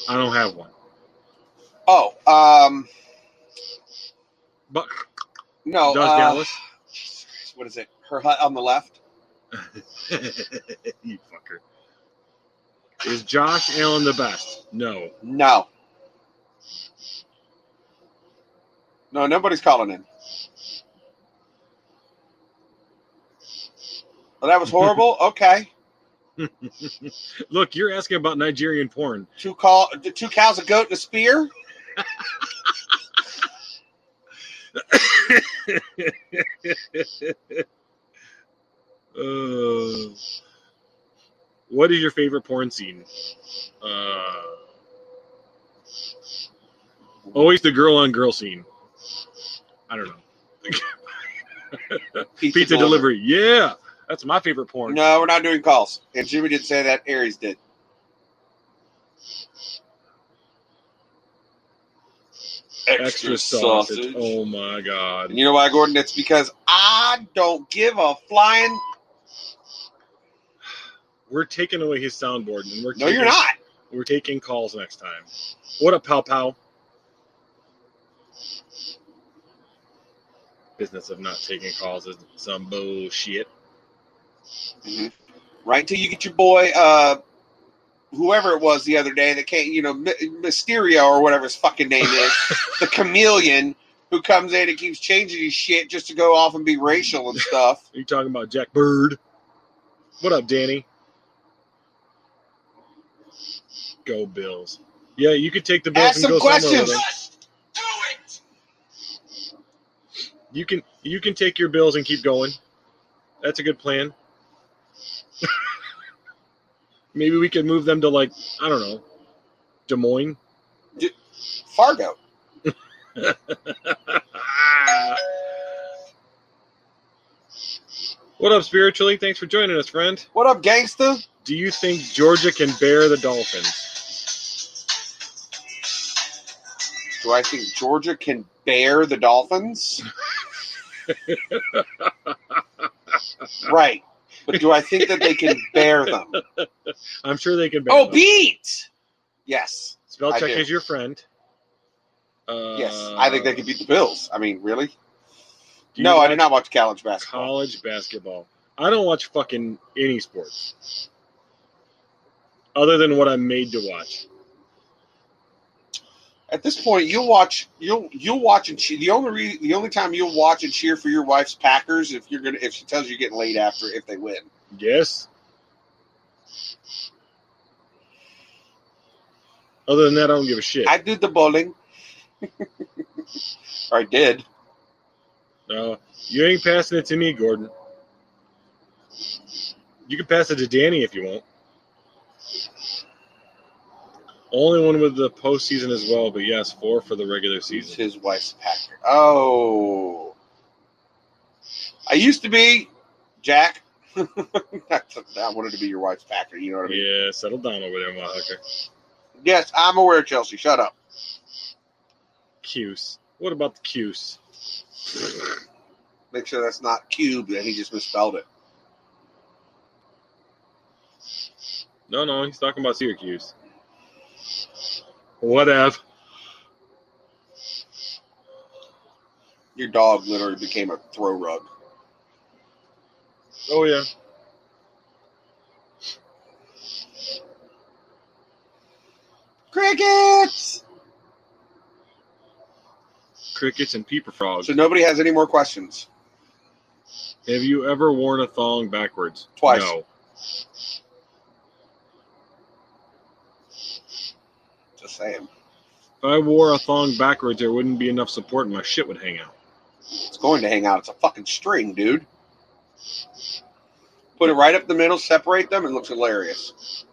I don't have one. Oh, um, But no. does uh, Dallas? What is it? Her hut on the left. you fucker. Is Josh Allen the best? No. No. No, nobody's calling in. Well, that was horrible. Okay, Look, you're asking about Nigerian porn. two call, two cows, a goat, and a spear. Uh, what is your favorite porn scene? Uh, always the girl on girl scene. I don't know. Pizza, delivery. Yeah, that's my favorite porn. No, we're not doing calls. And Jimmy didn't say that. Aries did. Extra sausage. Oh my god. And you know why, Gordon? It's because I don't give a flying. We're taking away his soundboard, and we're No, taking, you're not. We're taking calls next time. What up, pal pal? Business of not taking calls is some bullshit. Right until you get your boy, uh, whoever it was the other day that came, you know, My- Mysterio or whatever his fucking name is, the chameleon who comes in and keeps changing his shit just to go off and be racial and stuff. Are you talking about Jack Bird? What up, Danny? Go Bills. Yeah, you could take the Bills Ask and some go questions. Just do it. You can you can take your Bills and keep going. That's a good plan. Maybe we could move them to like I don't know, Des Moines. Fargo. what up, spiritually? Thanks for joining us, friend. What up, gangsta? Do you think Georgia can bear the Dolphins? Do I think Georgia can bear the Dolphins? right. But do I think that they can bear them? I'm sure they can bear Oh, them. beat! Yes. I Spellcheck is your friend. Uh, Yes. I think they can beat the Bills. I mean, really? No, I did not watch college basketball. College basketball. I don't watch fucking any sports. Other than what I'm made to watch. At this point, you'll watch. You'll you'll watch and cheer. The only re, the only time you'll watch and cheer for your wife's Packers if you're gonna if she tells you you're getting laid after if they win. Yes. Other than that, I don't give a shit. I did the bowling. I did. No, you ain't passing it to me, Gordon. You can pass it to Danny if you want. Only one with the postseason as well, but yes, four for the regular season. his wife's Packer. Oh, I used to be Jack. I wanted to be your wife's Packer. You know what I mean? Yeah, settle down over there, motherfucker. Yes, I'm aware, Chelsea. Shut up. Cuse. What about the Cuse? Make sure that's not cube. That he just misspelled it. No, no, he's talking about Syracuse. Whatever. Your dog literally became a throw rug. Oh yeah. Crickets. Crickets and peeper frogs. So nobody has any more questions. Have you ever worn a thong backwards? Twice. No. If I wore a thong backwards, there wouldn't be enough support and my shit would hang out. It's going to hang out. It's a fucking string, dude. Put it right up the middle, separate them, it looks hilarious.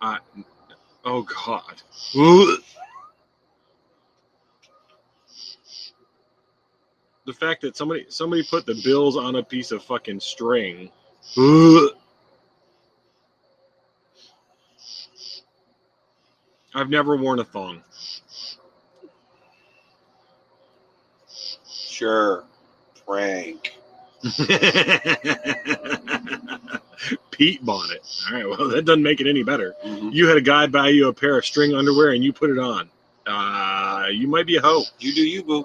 I, oh God. The fact that somebody somebody put the bills on a piece of fucking string. Ugh. I've never worn a thong. Sure. Prank. Pete bought it. All right, well, that doesn't make it any better. Mhm. You had a guy buy you a pair of string underwear and you put it on. Uh, you might be a hoe. You do you, boo.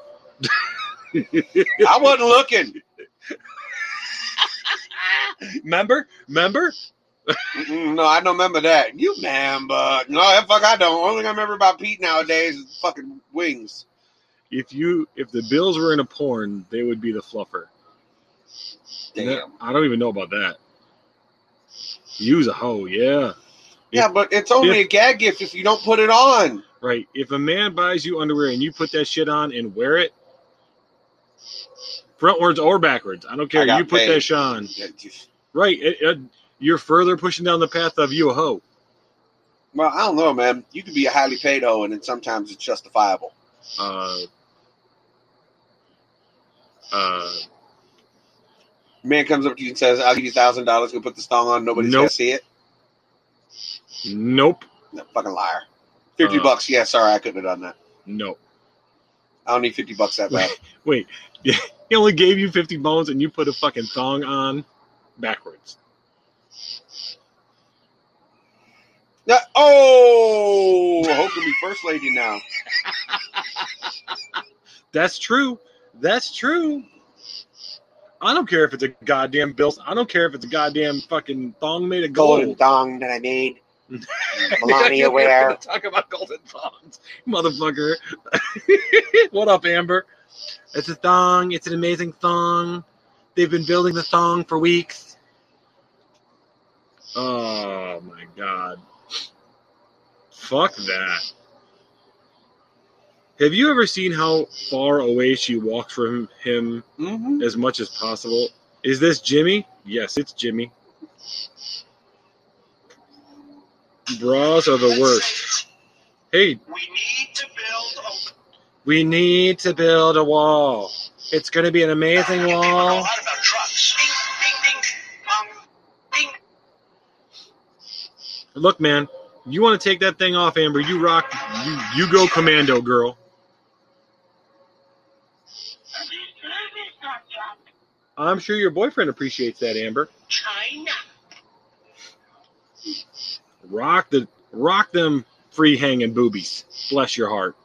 I wasn't looking. Remember? Remember? No, I don't remember that. You man, but no, that fuck I don't. Only thing I remember about Pete nowadays is fucking wings. If you if the Bills were in a porn, they would be the fluffer. Damn. I don't even know about that. Use a hoe, yeah. Yeah, but it's only if- a gag gift if you don't put it on. Right. If a man buys you underwear and you put that shit on and wear it, frontwards or backwards, I don't care. I You put paid. that shit on. Right. It, it, you're further pushing down the path of you a hoe. Well, I don't know, man. You could be a highly paid hoe, and then sometimes it's justifiable. Uh, uh, Man comes up to you and says, "I'll give you thousand dollars. Go put the thong on. Nobody's gonna see it." nope. No, fucking liar. Fifty Uh. bucks. Yeah, sorry, I couldn't have done that. Nope. I don't need fifty bucks that bad. Wait. He only gave you 50 bones and you put a fucking thong on backwards. Oh, Hope can be first lady now. That's true. That's true. I don't care if it's a goddamn bill. I don't care if it's a goddamn fucking thong made of gold. Golden thong that I made. Melania wear. Talk about golden thongs, motherfucker. what up, Amber? It's a thong. It's an amazing thong. They've been building the thong for weeks. Oh my god. Fuck that. Have you ever seen how far away she walks from him Mm-hmm. as much as possible? Is this Jimmy? Yes, it's Jimmy. Bras are the worst. Hey, We need to build a we need to build a wall. It's going to be an amazing You people know a wall. Look, man, you want to take that thing off, Amber? You rock. You, you go commando, girl. I'm sure your boyfriend appreciates that, Amber. China. Rock the rock them free hanging boobies. Bless your heart.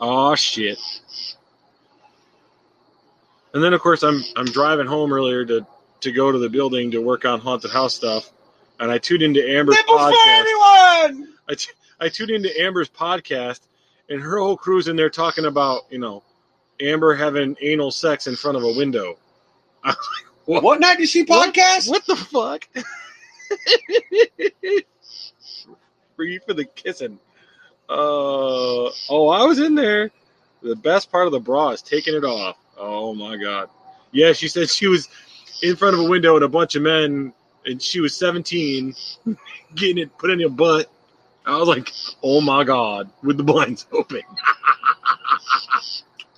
Oh shit. And then of course I'm I'm driving home earlier to to go to the building to work on haunted house stuff, and I tuned into Amber's Nipples for podcast. I, t- I tuned into Amber's podcast, and her whole crew's in there talking about you know Amber having anal sex in front of a window. Like, what? What night did she podcast? What the fuck? Free for the kissing. Uh, oh, I was in there. The best part of the bra is taking it off. Oh my god. Yeah, she said she was in front of a window and a bunch of men, and she was 17, getting it put in your butt. I was like, oh my god, with the blinds open.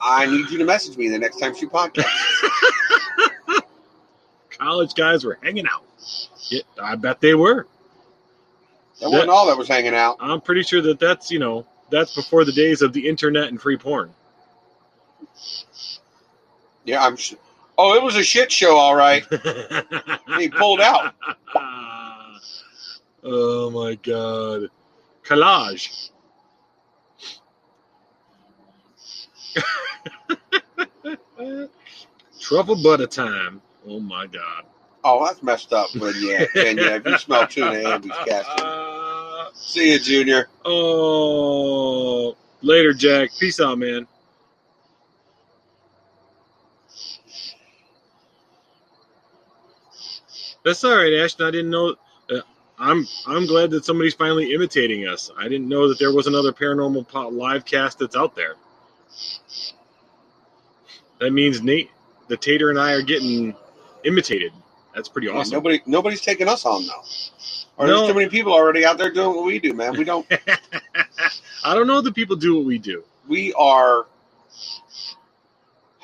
I need you to message me the next time she podcasts. College guys were hanging out. Yeah, I bet they were. That wasn't all that was hanging out. I'm pretty sure that that's you know that's before the days of the internet and free porn. Yeah, I'm. Sh- oh, it was a shit show, all right. He pulled out. oh my god, collage. Truffle butter time. Oh my god. Oh, that's messed up. But yeah, and yeah, if you smell tuna, Andy's casting. See you, Junior. Oh, later, Jack. Peace out, man. That's all right, Ashton. I didn't know. Uh, I'm I'm glad that somebody's finally imitating us. I didn't know that there was another paranormal po- live cast that's out there. That means Nate, the Tater, and I are getting imitated. That's pretty Yeah, awesome. nobody, nobody's taking us on though. Or No. there's too many people already out there doing what we do, man. We don't. I don't know that people do what we do. we are.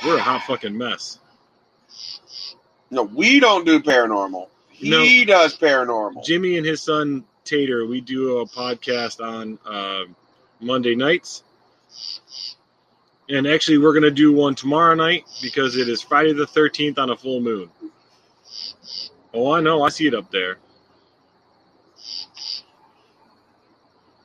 We're a hot fucking mess. No, we don't do paranormal. He does paranormal. Jimmy and his son Tater, we do a podcast on uh, Monday nights. And actually, we're going to do one tomorrow night because it is Friday the 13th on a full moon. Oh, I know. I see it up there.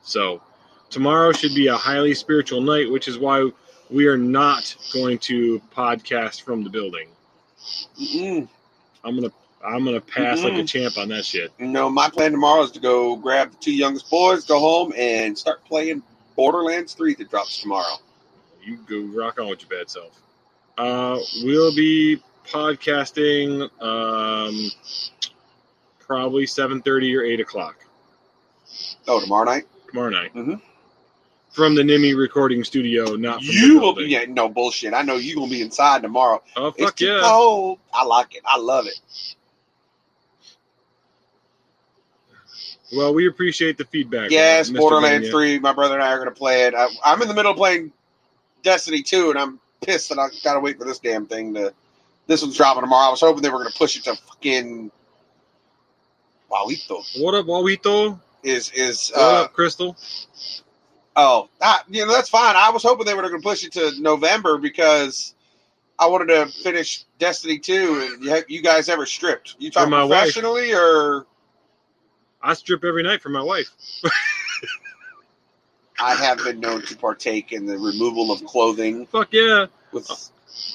So, tomorrow should be a highly spiritual night, which is why we are not going to podcast from the building. Mm-mm. I'm gonna I'm gonna pass like a champ on that shit. No, my plan tomorrow is to go grab the two youngest boys, go home, and start playing Borderlands 3 that drops tomorrow. You go rock on with your bad self. Uh, we'll be podcasting um, probably seven thirty or eight o'clock Oh, tomorrow night? tomorrow night Mhm. from the Nimi recording studio. Not from You will be. Yeah, no bullshit. I know you going to be inside tomorrow. Oh It's fuck too yeah! cold. I like it. I love it. Well, we appreciate the feedback. Yes, Mr. Borderlands. 3. My brother and I are going to play it. I, I'm in the middle of playing Destiny 2, and I'm pissed that I got to wait for this damn thing to. This one's dropping tomorrow. I was hoping they were going to push it to fucking. Wowito What up, Wawito? is is What uh up, Crystal? oh ah, you know that's fine. I was hoping they were going to push it to November because I wanted to finish Destiny 2. And you, you guys ever stripped? You talking my wife. professionally or I strip every night for my wife. I have been known to partake in the removal of clothing Fuck yeah! with uh,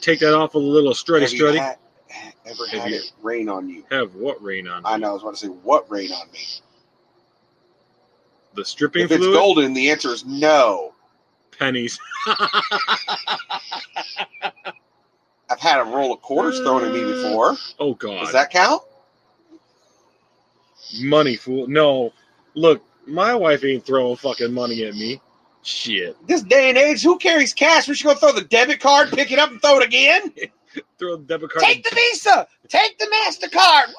Take that off with a little strutty Have strutty. had- ever Have had you- it rain on you? Have what rain on? I know. I was about to say, what rain on me? The stripping If it's golden, the answer is no. Pennies. I've had a roll of quarters thrown at me before. Oh God. Does that count? Money fool? No. Look, my wife ain't throwing fucking money at me. Shit. This day and age, who carries cash? We should go throw the debit card, pick it up, and throw it again. Throw the debit card. Take the Visa. Take the Mastercard.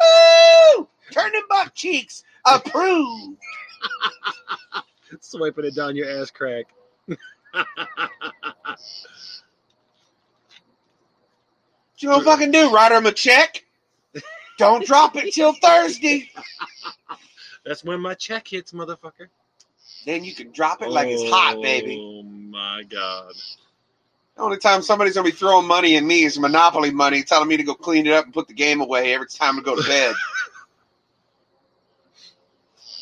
Woo! Turn them buck cheeks. Approved. swiping it down your ass crack. What you gonna fucking do? Write them a check. Don't drop it till Thursday. That's when my check hits, motherfucker. Then you can drop it like it's hot, baby. Oh my god. The only time somebody's gonna be throwing money at me is Monopoly money, telling me to go clean it up and put the game away every time to go to bed.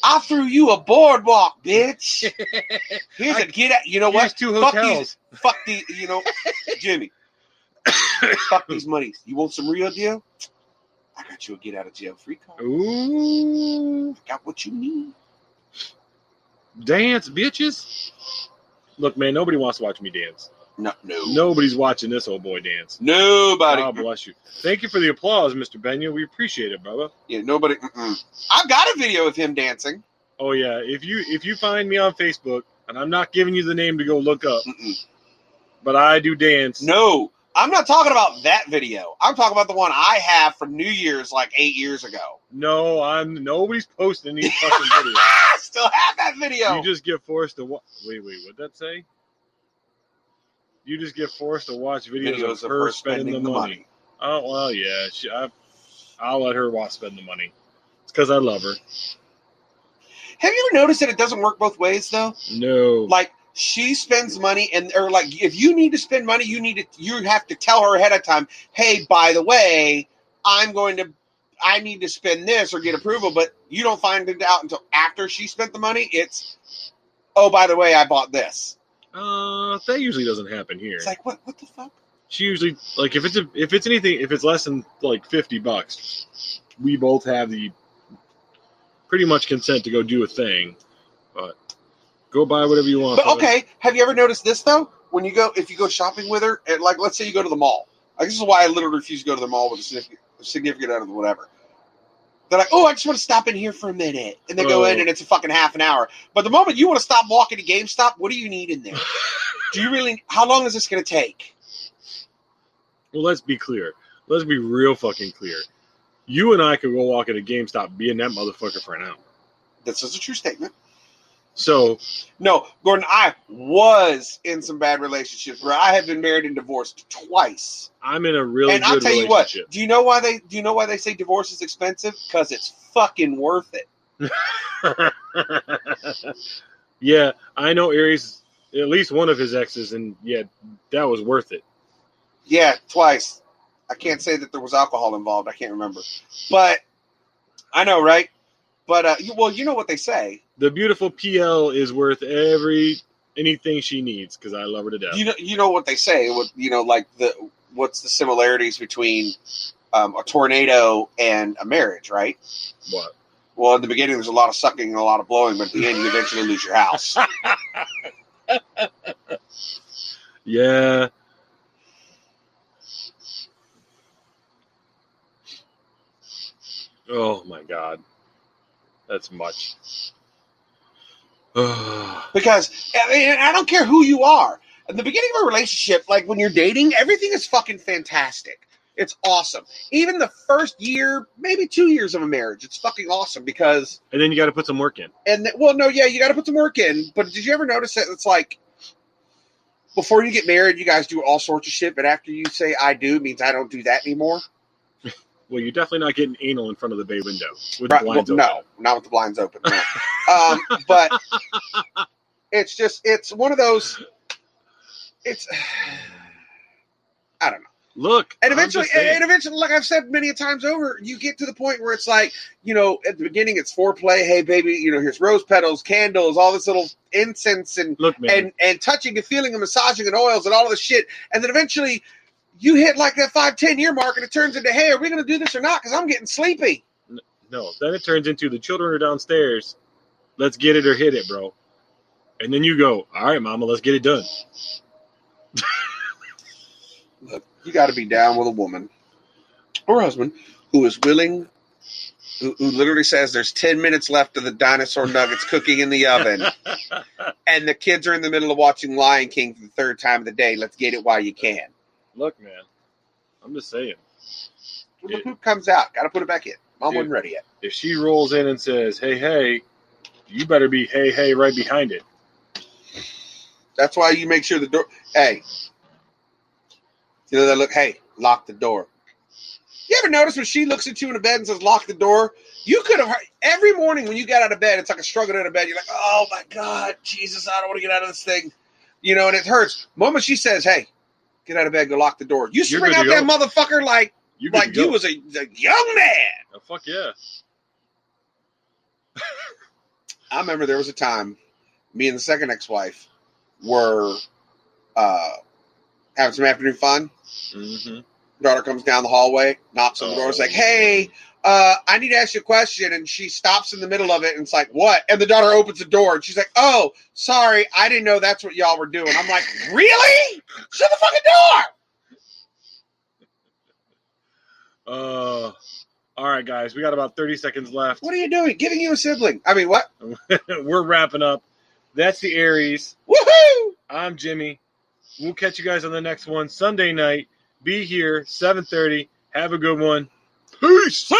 I threw you a boardwalk, bitch. Here's a get out. You know what? two Fuck hotels. these. Fuck these. You know, Jimmy. fuck these monies. You want some real deal? I got you a get out of jail free card. Ooh. I Got what you need. Dance, bitches. Look, man, nobody wants to watch me dance. No, no, Nobody's watching this old boy dance. nobody. God bless you. Thank you for the applause, Mr. Benya. We appreciate it, brother. Yeah, nobody. Mm-mm. I've got a video of him dancing. Oh yeah, if you if you find me on Facebook, and I'm not giving you the name to go look up, Mm-mm. but I do dance. No, I'm not talking about that video. I'm talking about the one I have from New Year's like eight years ago. No, I'm nobody's posting these fucking videos. I still have that video. You just get forced to wa- wait, wait. What'd that say? You just get forced to watch videos, Videos of her spending, the, money. money. Oh well, yeah. She, I, I'll let her watch spend the money. It's because I love her. Have you ever noticed that it doesn't work both ways though? No, Like she spends money, and or like if you need to spend money, you need to you have to tell her ahead of time. Hey, by the way, I'm going to. I need to spend this or get approval, but you don't find it out until after she spent the money. It's, oh, by the way, I bought this. uh, that usually doesn't happen here. It's like what? What the fuck? she usually like if it's a, if it's anything if it's less than like fifty bucks, we both have the pretty much consent to go do a thing, go buy whatever you want. But okay, have you ever noticed this though? When you go, if you go shopping with her, and like let's say you go to the mall. Like this is why I literally refuse to go to the mall with a significant, significant other, whatever. They're like, oh, I just want to stop in here for a minute, and they go Oh. in, and it's a fucking half an hour. But the moment you want to stop walking to GameStop, what do you need in there? do you really? How long is this going to take? Well, let's be clear. Let's be real fucking clear. You and I could go walk at a GameStop, be in that motherfucker for an hour. This is a true statement. So No, Gordon, I was in some bad relationships where I have been married and divorced twice. I'm in a really and good I'll tell you what. Do you know why they? Do you know why they say divorce is expensive? Because it's fucking worth it. yeah, I know Aries, at least one of his exes, and yeah, that was worth it. Yeah, twice. I can't say that there was alcohol involved. I can't remember, but I know, right? But uh, well, you know what they say. The beautiful PL is worth every anything she needs because I love her to death. You know, you know what they say. What you know, like the what's the similarities between um, a tornado and a marriage, right? what? Well, in the beginning, there's a lot of sucking and a lot of blowing, but at the end, you eventually lose your house. Yeah. Oh my god. That's much. Because I, don't care who you are. At the beginning of a relationship, like when you're dating, everything is fucking fantastic. It's awesome. Even the first year, maybe two years of a marriage, it's fucking awesome because and then you got to put some work in. and th- well, no, yeah, you got to put some work in. But did you ever notice that it's like before you get married, you guys do all sorts of shit, but after you say "I do," it means I don't do that anymore. Well, you're definitely not getting anal in front of the bay window with Right, the blinds well, open. no, not with the blinds open. no. um, but it's just it's one of those. It's I don't know. Look, And eventually, and eventually, like I've said many a times over, you get to the point where it's like, you know, at the beginning it's foreplay. Hey, baby, you know, here's rose petals, candles, all this little incense, and look, and and touching and feeling and massaging and oils and all of this shit. And then eventually, you hit like that five ten year mark, and it turns into, hey, are we going to do this or not? Because I'm getting sleepy. no, then it turns into the children are downstairs. Let's get it or hit it, bro. And then you go, all right, mama, let's get it done. Look, you got to be down with a woman or husband who is willing. Who, who literally says there's 10 minutes left of the dinosaur nuggets cooking in the oven, and the kids are in the middle of watching Lion King for the third time of the day. Let's get it while you can. Look, man, I'm just saying. When the poop comes out, got to put it back in. Mom Dude. wasn't ready yet. If she rolls in and says, hey, hey, you better be hey, hey right behind it. That's why you make sure the door. Hey, you know that look. Hey, lock the door. You ever notice when she looks at you in the bed and says lock the door? You could have heard every morning when you got out of bed. It's like a struggle out of bed. You're like, oh my god, Jesus, I don't want to get out of this thing. You know, and it hurts. Moment she says, "Hey, get out of bed, go lock the door." You You're spring out that motherfucker like You like you was a, a young man. Oh, fuck yeah. I remember there was a time me and the second ex-wife were uh, having some afternoon fun. hmm daughter comes down the hallway, knocks on the door, it's like, "Hey, uh, I need to ask you a question," and she stops in the middle of it, and it's like, "What?" And the daughter opens the door, and she's like, "Oh, sorry, I didn't know that's what y'all were doing." I'm like, "Really? Shut the fucking door!" Uh, all right, guys, we got about 30 seconds left. What are you doing? Giving you a sibling? I mean, what? We're wrapping up. That's the Aries. Woohoo! I'm Jimmy. We'll catch you guys on the next one Sunday night. Be here 7:30. Have a good one. Peace.